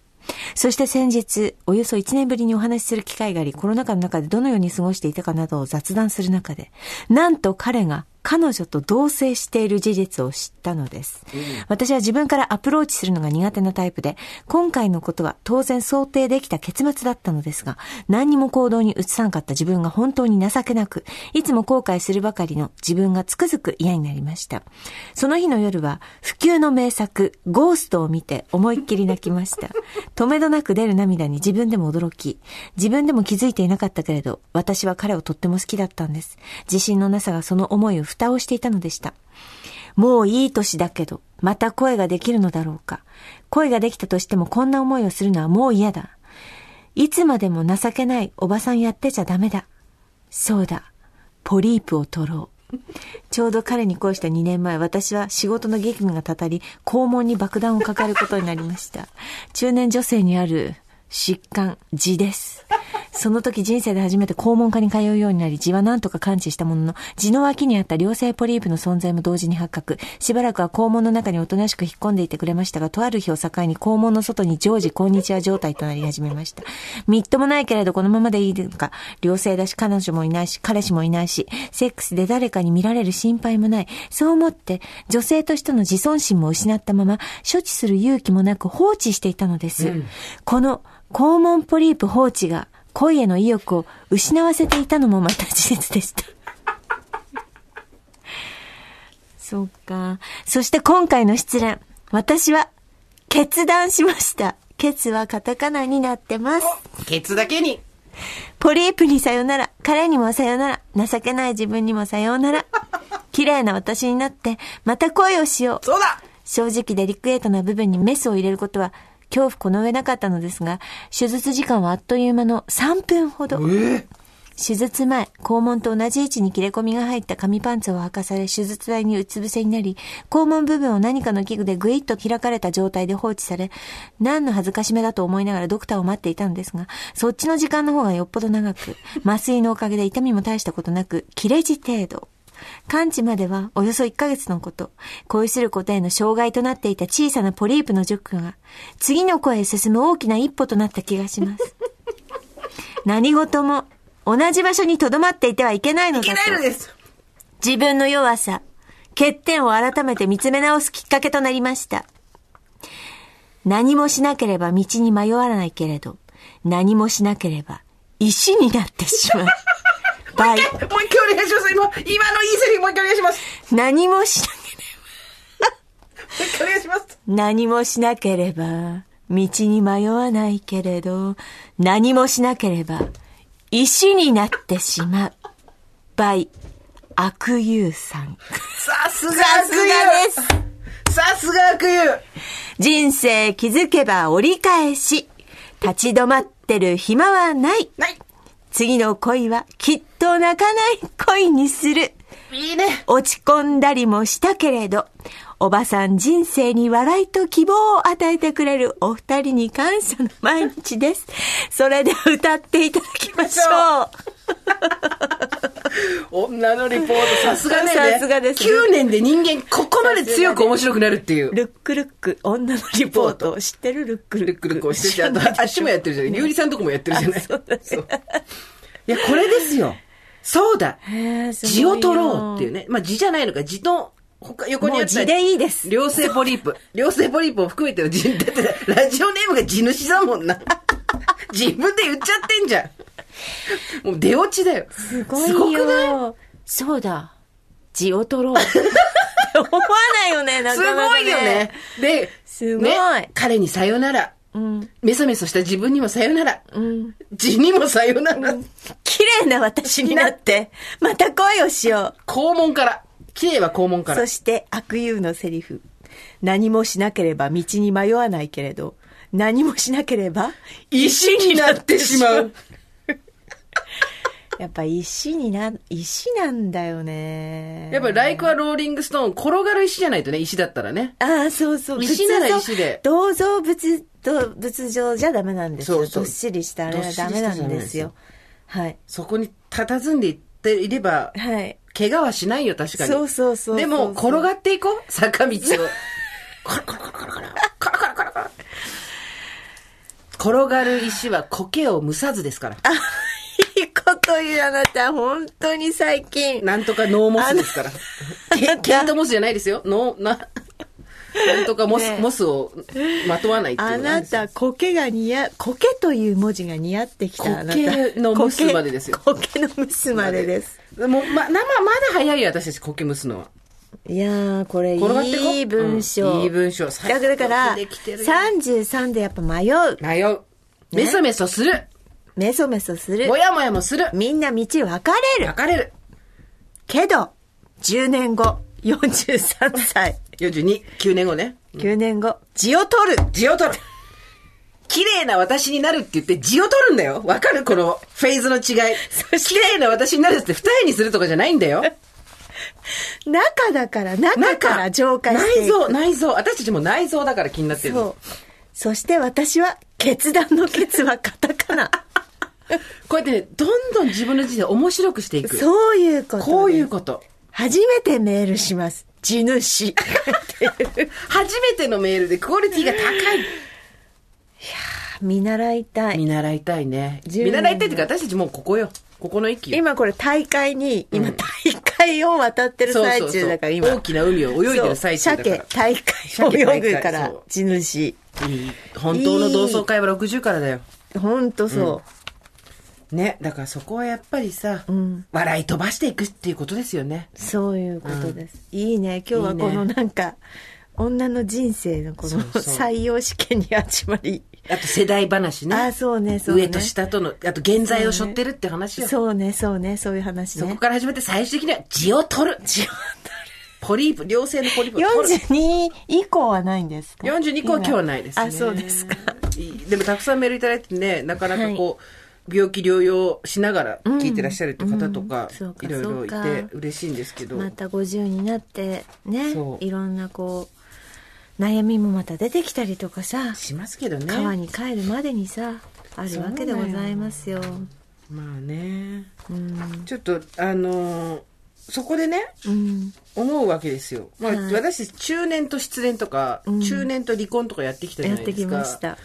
そして先日、およそ1年ぶりにお話しする機会があり、コロナ禍の中でどのように過ごしていたかなどを雑談する中で、なんと彼が彼女と同棲している事実を知ったのです。私は自分からアプローチするのが苦手なタイプで、今回のことは当然想定できた結末だったのですが、何にも行動に移さんかった自分が本当に情けなく、いつも後悔するばかりの自分がつくづく嫌になりました。その日の夜は、不朽の名作、ゴーストを見て思いっきり泣きました。止めどなく出る涙に自分でも驚き、自分でも気づいていなかったけれど、私は彼をとっても好きだったんです。自信のなさがその思いを蓋をしていたのでした。もういい年だけど、また声ができるのだろうか。恋ができたとしてもこんな思いをするのはもう嫌だ。いつまでも情けないおばさんやってちゃダメだ。そうだ。ポリープを取ろう。ちょうど彼に恋した2年前、私は仕事の激務がたたり、肛門に爆弾を抱えることになりました。中年女性にある疾患、痔です。その時人生で初めて肛門科に通うようになり、痔は何とか完治したものの、痔の脇にあった良性ポリープの存在も同時に発覚。しばらくは肛門の中におとなしく引っ込んでいてくれましたが、とある日を境に肛門の外に常時こんにちは状態となり始めました。みっともないけれどこのままでいいのか。良性だし、彼女もいないし、彼氏もいないし、セックスで誰かに見られる心配もない。そう思って、女性としての自尊心も失ったまま、処置する勇気もなく放置していたのです。この肛門ポリープ放置が、恋への意欲を失わせていたのもまた事実でした。*laughs* そうか。そして今回の失恋。私は、決断しました。ケツはカタカナになってます。ケツだけに。ポリープにさよなら、彼にもさよなら、情けない自分にもさようなら。*laughs* 綺麗な私になって、また恋をしよう。そうだ正直デリクエートな部分にメスを入れることは恐怖この上なかったのですが、手術時間はあっという間の3分ほど。え手術前、肛門と同じ位置に切れ込みが入った紙パンツを履かされ、手術台にうつ伏せになり、肛門部分を何かの器具でぐいっと開かれた状態で放置され、何の恥ずかしめだと思いながらドクターを待っていたのですが、そっちの時間の方がよっぽど長く、麻酔のおかげで痛みも大したことなく、切れ字程度。完治まではおよそ1ヶ月のこと。恋することへの障害となっていた小さなポリープの除去が、次の声へ進む大きな一歩となった気がします。*laughs* 何事も同じ場所に留まっていてはいけないのいけだと。ないのです。自分の弱さ、欠点を改めて見つめ直すきっかけとなりました。何もしなければ道に迷わないけれど、何もしなければ石になってしまう。バイ。もう一回お願いします。今、今のいいセリフもう一回お願いします。何もしなければもう一回お願いします。何もしなければ、道に迷わないけれど、何もしなければ、石になってしまう。by 悪友さん。さすがさすがです。さすが悪友人生気づけば折り返し。立ち止まってる暇はない。ない次の恋はきっと泣かない恋にする。いいね落ち込んだりもしたけれど、おばさん人生に笑いと希望を与えてくれるお二人に感謝の毎日です。*laughs* それで歌っていただきましょう。女のリポート、さすがね。さすがです9年で人間、ここまで強く面白くなるっていう。ルックルック、女のリポート。知ってるルックルック。ルックルックをしてて、あと、あっちもやってるじゃない。ゆうりさんとこもやってるじゃない。そういや、これですよ。そうだ。字よを取ろうっていうね。まあ字じゃないのか、字の、他、横にあった字でいいです良性ポリープ。良性ポリープを含めての字、だってラジオネームが地主だもんな。*laughs* 自分で言っちゃってんじゃん。もう出落ちだよ。すごいすごくない？よ。そうだ。字を取ろう。*laughs* 思わないよね、なすかなか、ごいよね。。で、すごいね彼にさよなら。うん。メソメソした自分にもさよなら。うん。字にもさよなら。綺麗な私になって、また恋をしよ肛門から。綺麗は肛門う。からそ。して悪友のセリフ。何もしなければ道に迷わないけれど、何もしなければ石になってしまう。。やっぱ石にな、石なんだよね。やっぱりライクはローリングストーン、転がる石じゃないとね、石だったらね。ああ、そうそう。石なら石で銅像仏、銅仏像じゃダメなんですよ。そうそうどっしりしたあれはダメなんですよ。はい。そこに佇んでいっていれば、はい。怪我はしないよ、確かに。そうそうそうでも、転がっていこう、坂道を。コロコロコロコロコロ。コロコロコロコロ。転がる石は苔を蒸さずですから。いいこと言うあなた、本当に最近。なんとかノーモスですから。ケイトモスじゃないですよ。ノー、な、なんとかモス、ねえモスをまとわないっていうあなた、苔が似合、苔という文字が似合ってきた。あなた苔の蒸すまでですよ苔の蒸すまでです。もう、ま、生、まだ早いよ、私たち苔蒸すのは。いやー、これ、いい文章。うんいい文章。だから、だからよくできてるよ33でやっぱ迷う。迷う。メソメソする。メソメソするも。やもやもする。みんな道分かれる分。かれる。けど、10年後、43歳、42、9年後ね。9年後、字を取る。字を取る。綺麗な私になるって言って字を取るんだよ。わかる？このフェーズの違い。綺麗な私になるって二重にするとかじゃないんだよ。中だから、中から浄化して。内臓、内臓。私たちも内臓だから気になってるの。そう。そして私は、決断の決はカタカナ。*laughs* こうやってね、どんどん自分の人生を面白くしていく。そういうこと。こういうこと。初めてメールします。地主。*laughs* 初めてのメールでクオリティが高い。見習いたい。見習いたいね。10見習いたいっていうか、私たちもうここよ。ここの駅よ。今これ大会に、今大会を渡ってる最中だから今。大きな海を泳いでる最中だから。鮭大会を泳ぐから地主。いい本当の同窓会は60からだよ。ほんとそね。だからそこはやっぱりさ、う。うん。笑い飛ばしていくっていうことですよね。そういうことです。いいね。今日はこのなんか、女の人生のこのそうそう採用試験に始まり。あと世代話ね。あ、そうね、そうね。上と下との、あと現在を背負ってるって話よ。そそうね、そうね、そういう話ね。こから始めて最終的には字を取る。字をポリープ、良性のポリープを取る。42以降はないんですか？42個は今日はないですね。あ、そうですか。いいでもたくさんメールいただいてね、なかなかこう、病気療養しながら聞いてらっしゃるって方とかいろいろいてか嬉しいんですけど。また50になってねいろんなこう悩みもまた出てきたりとかさしますけどね。川に帰るまでにさあるわけでございますよ。まあね。うん。ちょっと、あのーそこでね、うん。思うわけですよ。まあ、はい。私、中年と失恋とか、うん。中年と離婚とかやってきたじゃやってきないですか。ました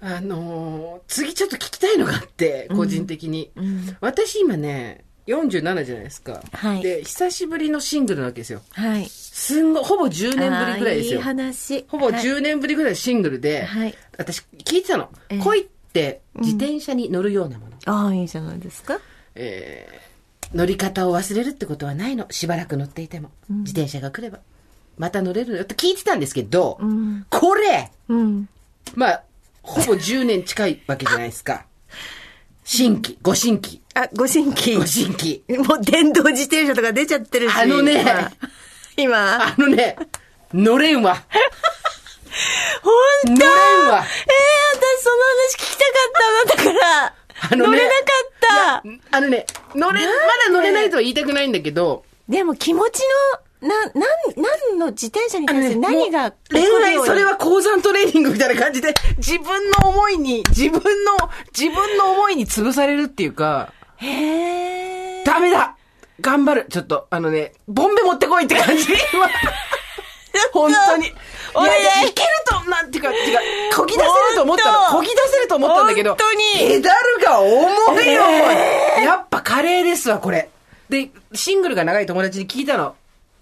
あのー次ちょっと聞きたいのがあって、個人的に。うん私今ね、47じゃないですか。はいで、久しぶりのシングルなわけですよ。はいすんごい、ほぼ10年ぶりぐらいですよ。話ほぼはい10年ぶりぐらいシングルで、はい私聞いてたの。ええ恋って自転車に乗るようなもの。ああいいじゃないですかえー乗り方を忘れるってことはないの。しばらく乗っていても。自転車が来れば。また乗れるのよって聞いてたんですけど、うんこれうんまあ、ほぼ10年近いわけじゃないですか。新規、ご新規、あご新規ご新規。もう電動自転車とか出ちゃってるしあのね今今あのね、乗れんわ。ほんと乗れんわ。ええ私その話聞きたかったんだから。あのね乗れなかった。あのね、乗れ、まだ乗れないとは言いたくないんだけど、でも気持ちの、な、なん、何の自転車に対して何が、もう恋愛、それは鉱山トレーニングみたいな感じで、自分の思いに、自分の、自分の思いに潰されるっていうか、へえ。ダメだ頑張るちょっと、あのね、ボンベ持ってこいって感じ。*laughs* 今本当に。俺ねいやいけると、なんていうか、てか、こぎ出せると思ったの。こぎ出せると思ったんだけど、本当にペダルが重いよ、これやっぱカレーですわ、これ。で、シングルが長い友達に聞いたの。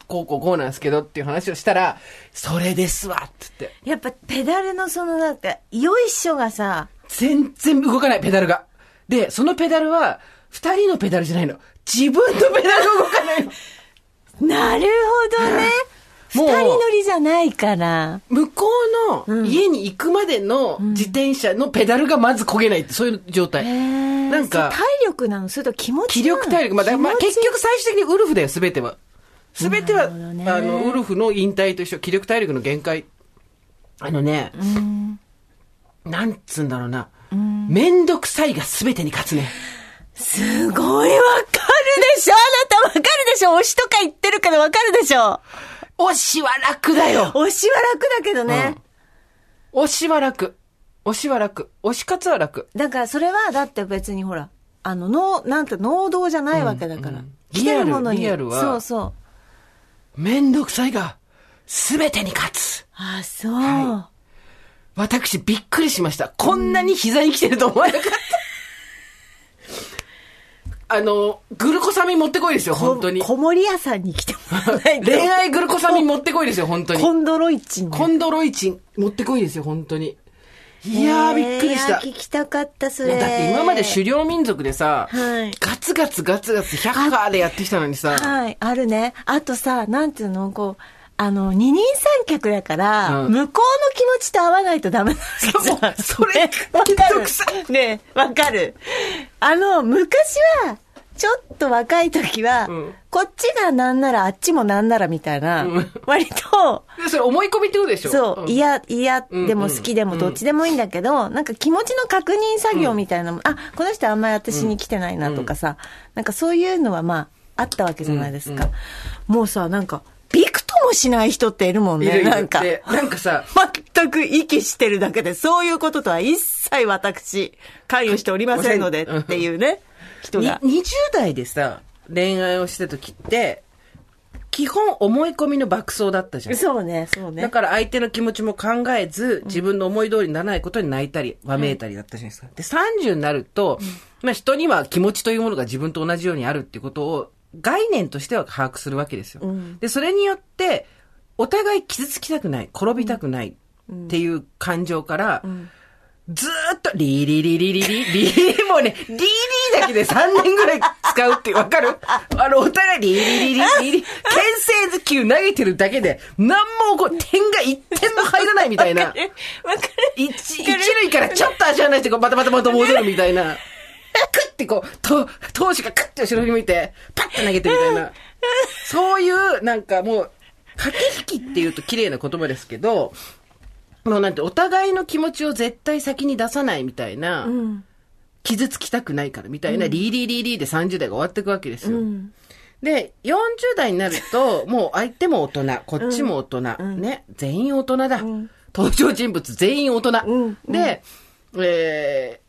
こうこうこうなんですけどっていう話をしたら、それですわ、って言って。やっぱペダルのそのなんか、よいしょがさ、全然動かない、ペダルが。で、そのペダルは、二人のペダルじゃないの。自分のペダルが動かないの。*laughs* なるほどね。二 *laughs* もう人乗りじゃないから。向こうの家に行くまでの自転車のペダルがまず焦げないって、そういう状態。へえ。なんか体力なの？それと気持ち気力体力。まあ、まあ結局最終的にウルフだよ、すべては。すべては、ねあの、ウルフの引退と一緒、気力体力の限界。あのね、うん。なんつうんだろうな。うん。めんどくさいがすべてに勝つね。すごいわかるでしょあなたわかるでしょ推しとか言ってるけどわかるでしょ推しは楽だよ。推しは楽だけどね。推しは楽。推しは楽。推し活は楽。だからそれは、だって別にほら、あの、の、なんて、能動じゃないわけだから。うんうん来てるものに。リアルリアルはそうそう。めんどくさいが、すべてに勝つ。あ、そう。は私、びっくりしました。こんなに膝に来てると思わなかった。あの、グルコサミン持ってこいですよ、本当に。小森屋さんに来てもらわないと。恋愛グルコサミン持ってこいですよ、本当に。コンドロイチンね。コンドロイチン持ってこいですよ、本当に。いやー、びっくりした。えー聞きたかった、それ。だって今まで狩猟民族でさ、はいガツガツガツガツ100カーでやってきたのにさ、はい、あるね。あとさ、なんていうの、こう、あの、二人三脚だから、うん向こうの気持ちと合わないとダメなんですよ。それねわかる。ねわかる。あの、昔は、ちょっと若い時は、うん。こっちがなんならあっちもなんならみたいな、うん。割と、でそれ思い込みってことでしょ？そう、ん。嫌、嫌うんでも好きでもどっちでもいいんだけど、なんか気持ちの確認作業みたいなのも、あ、この人あんまり私に来てないなとかさ、なんかそういうのはまあ、あったわけじゃないですか。もうさ、なんか、びくともしない人っているもんね、なんか。でなんかさ、*laughs* 全く息してるだけで、そういうこととは一切私、関与しておりませんのでうんっていうね、人にが。20代でさ、恋愛をしてた時って、基本思い込みの爆走だったじゃん。そうね、そうね。だから相手の気持ちも考えず、自分の思い通りにならないことに泣いたり、わめいたりだったじゃないですか。で、30になると、まあ人には気持ちというものが自分と同じようにあるっていうことを、概念としては把握するわけですよ。うんで、それによって、お互い傷つきたくない、転びたくないっていう感情から、ずーっと、リーリリリリリリりもうね、リリだけで3年ぐらい使うってわかる？あの、お互いリリリリリリ、牽制図球投げてるだけで、なんもこう、点が1点も入らないみたいな。わかる一塁からちょっと足を離して、こう、バタバタバタ戻るみたいな。クッてこう、と、投手がクッて後ろに向いて、パッて投げてみたいな。そういう、なんかもう、駆け引きって言うと綺麗な言葉ですけど、もうなんて、お互いの気持ちを絶対先に出さないみたいな、うん。傷つきたくないからみたいな、リーリーリーリーで30代が終わっていくわけですよ。うん。で、40代になると、もう相手も大人、*laughs* こっちも大人、ね、全員大人だ。登場人物全員大人。うんで、え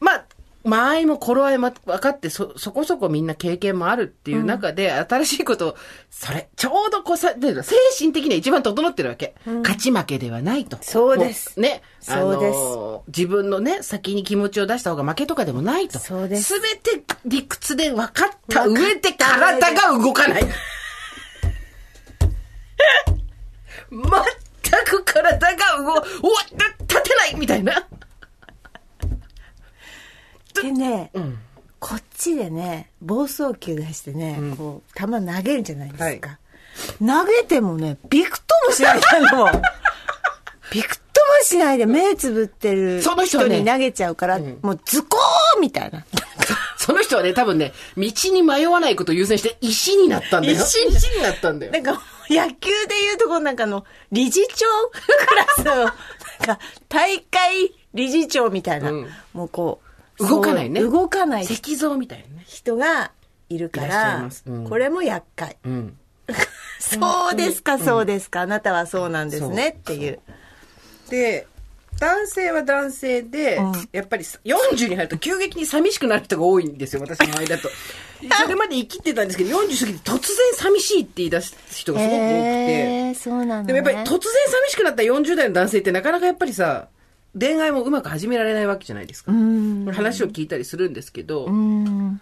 ー、まあ、間合いも頃合いも分かって、そ、そこそこみんな経験もあるっていう中で、新しいことを、それ、ちょうどこうさ、で精神的には一番整ってるわけ。勝ち負けではないと。そうですもね。そうですあのー自分のね、先に気持ちを出した方が負けとかでもないと。そうですすべて理屈で分かった上で体が動かない。*laughs* 全く体が動、おわ立てないみたいな。でね、うん。こっちでね、暴走球出してね、こう、球投げるじゃないですか。投げてもね、びくともしないの。*laughs* びくともしないで目つぶってるその人に投げちゃうから、んもうズコーみたいな。*laughs* その人はね、多分ね、道に迷わないことを優先して石になったんだよ。石石になったんだよな。んか、野球でいうとこなんかの、理事長クラスの、なんか、大会理事長みたいな、うんもうこう、動かないね動かない石像みたいなね。人がいるかいらうんこれも厄介。うん。*laughs* そうですか、そうですか。あなたはそうなんですねっていう。で、男性は男性で、うんやっぱり40に入ると急激に寂しくなる人が多いんですよ、私の周りだと。*laughs* それまで生きてたんですけど、40過ぎて突然寂しいって言い出す人がすごく多くて。へーそうなんだ、ね。でもやっぱり突然寂しくなった40代の男性ってなかなかやっぱりさ、恋愛もうまく始められないわけじゃないですか。話を聞いたりするんですけど、うん。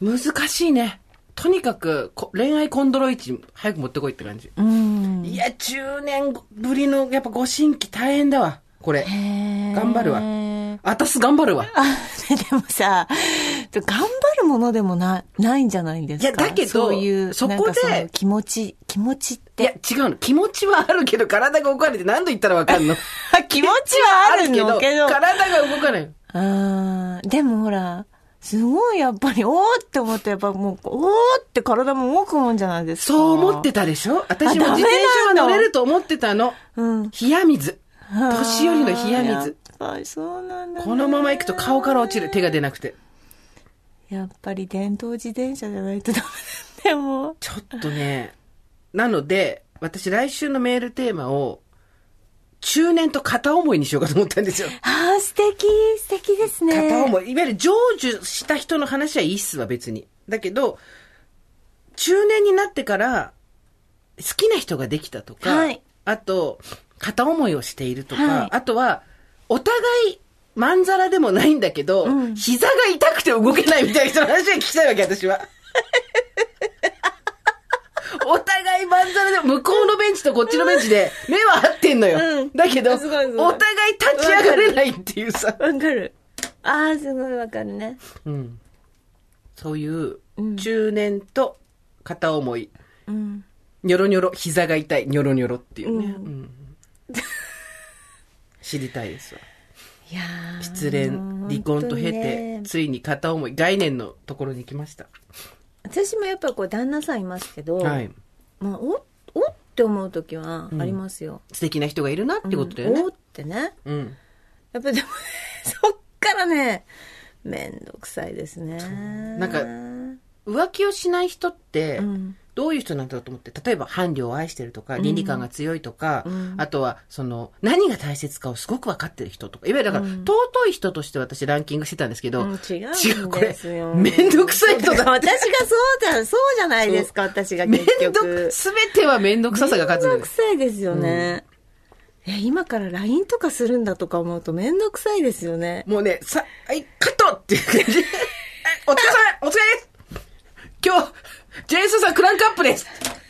難しいね。とにかくこ恋愛コンドロイチ早く持ってこいって感じ。うん。いや、10年ぶりのやっぱご新規大変だわ。これ。頑頑張るわ。あたす頑張るわ。あ、でもさ、頑張るものでもな、ないんじゃないんですか？いやだけどそういう、そこで気持ち、気持ちっいや、て。違うの。気持ちはあるけど、体が動かないって何度言ったらわかんの？*laughs* 気持ちはあるの？けど。体が動かない。あーでもほら、すごいやっぱり、おーって思って、やっぱもう、おーって体も動くもんじゃないですか。そう思ってたでしょ？私もあ自転車は乗れると思ってたの。うん。冷や水。年寄りの冷や水。ぱりそうなんだ、ね。このまま行くと顔から落ちる。手が出なくて。やっぱり電動自転車じゃないとダメだね、もう。ちょっとね、なので、私来週のメールテーマを、中年と片思いにしようかと思ったんですよ。ああ、素敵、素敵ですね。片思い。いわゆる成就した人の話はいいっすわ、別に。だけど、中年になってから、好きな人ができたとか、はいあと、片思いをしているとか、はいあとは、お互い、まんざらでもないんだけど、うん膝が痛くて動けないみたいな人の話が聞きたいわけ、私は。*laughs* お互いまんざらで、向こうのベンチとこっちのベンチで、目は合ってんのよ。うんだけど、お互い立ち上がれないっていうさ。わかる。ああ、すごいわかるね。うん。そういううん、中年と片思い、うん。ニョロニョロ、膝が痛い、ニョロニョロっていうね。うんうん知りたいですわ。いやー失恋、離婚と経て、ねついに片思い、概念のところに行きました。私もやっぱこう旦那さんいますけど、はい。まあ、おおって思う時はありますよ。素敵な人がいるなってことだよねうんお。ってね。うん。やっぱりでもね、*laughs* そっからね、めんどくさいですね。なんか浮気をしない人ってう、ん。どういう人なんだろうと思って、例えば伴侶を愛してるとか、倫理観が強いとか、うんあとは、その、何が大切かをすごく分かってる人とか、いわゆるだから、うん尊い人として私ランキングしてたんですけど、うん違違ううんこれですよ。めんどくさい人だ私がそうだ、そうじゃないですか、私がめ結んど局く、。すべてはめんどくささが勝つめんどくさいですよね。え、今から LINE とかするんだとか思うとめんどくさいですよね。もうね、さ、はい、カットっていう感じ。*laughs* はいお疲れ様お疲れです今日、ジェイソンさんクランクアップです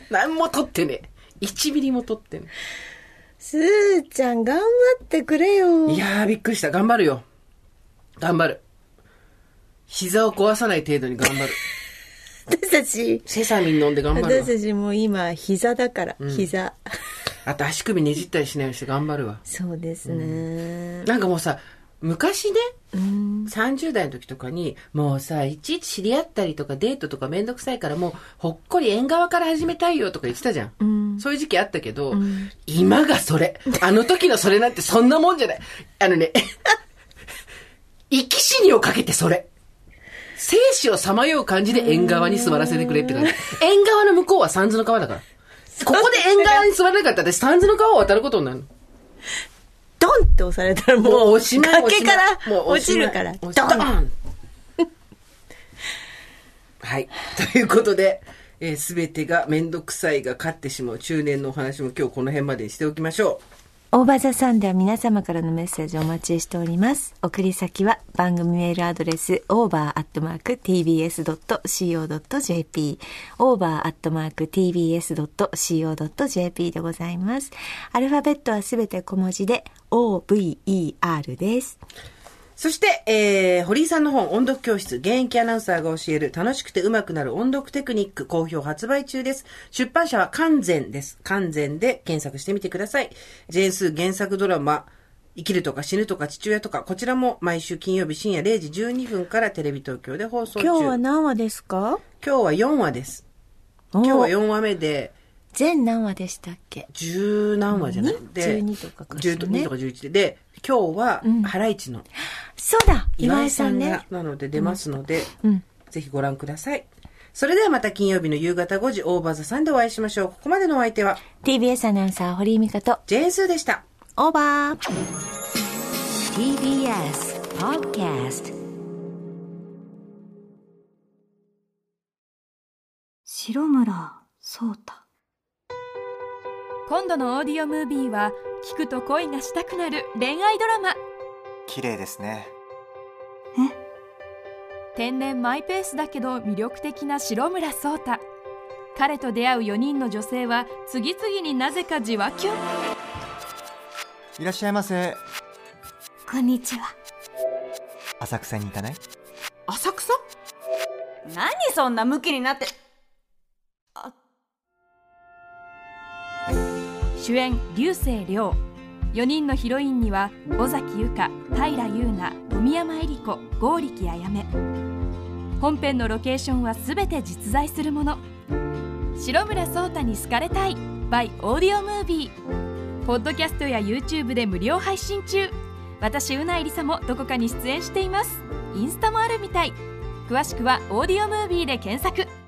何も撮ってねえ。1ミリも撮ってねすーちゃん頑張ってくれよ。いやー、びっくりした。頑張るよ。頑張る。膝を壊さない程度に頑張る。私たち、セサミン飲んで頑張るわ。私たちもう今膝だから、膝。あと足首ねじったりしないようにして頑張るわ。そうですね。なんかもうさ、昔ね、うん。30代の時とかに、もうさ、いちいち知り合ったりとかデートとかめんどくさいからもう、ほっこり縁側から始めたいよとか言ってたじゃん。うん。そういう時期あったけど、ん今がそれ。あの時のそれなんてそんなもんじゃない。あのね、*laughs* 生き死にをかけてそれ。生死をさまよう感じで縁側に座らせてくれって感じ。縁側の向こうは三途の川だから。ここで縁側に座れなかったら私三途の川を渡ることになるの。ドンって押されたらもう、おしまい。崖から落ちるから、ドンン *laughs* はい。ということで、えすべてがめんどくさいが勝ってしまう中年のお話も今日この辺までにしておきましょう。オーバーザさんでは皆様からのメッセージをお待ちしております。送り先は番組メールアドレス over.tbs.co.jp over.tbs.co.jp でございます。アルファベットはすべて小文字で over です。そして、えー、堀井さんの本、音読教室、現役アナウンサーが教える楽しくて上手くなる音読テクニック、好評発売中です。出版社は完全です。完全で検索してみてください。ジェーンスー原作ドラマ、生きるとか死ぬとか父親とか、こちらも毎週金曜日深夜0時12分からテレビ東京で放送中。今日は何話ですか？今日は4話です。今今日は4話目で、全何話でしたっけ？十何話じゃないにで、12とかかね12とか11で、で、今日はうん、ハライチのそうだ岩岩井井さんがさんね。、なので出ますので、うん。ぜひご覧ください。それではまた金曜日の夕方5時、オーバーザさんでお会いしましょう。ここまでのお相手は、TBS アナウンサー堀井美香とジェーンスーでした。オーバー TBS Podcast 白村そうた今度のオーディオムービーは聞くと恋がしたくなる恋愛ドラマ。綺麗ですね。天然マイペースだけど魅力的な白村颯太。彼と出会う4人の女性は次々になぜかじわキュンいらっしゃいませ。こんにちは。浅草に行かない？浅草？何そんなムキになって主演竜星涼。4人のヒロインには尾崎由香平優奈富山恵里子剛力あやめ本編のロケーションは全て実在するもの。白村颯太に好かれたい。by オーディオムービーポッドキャストや YouTube で無料配信中。私うないりさもどこかに出演しています。インスタもあるみたい。詳しくは「オーディオムービー」で検索。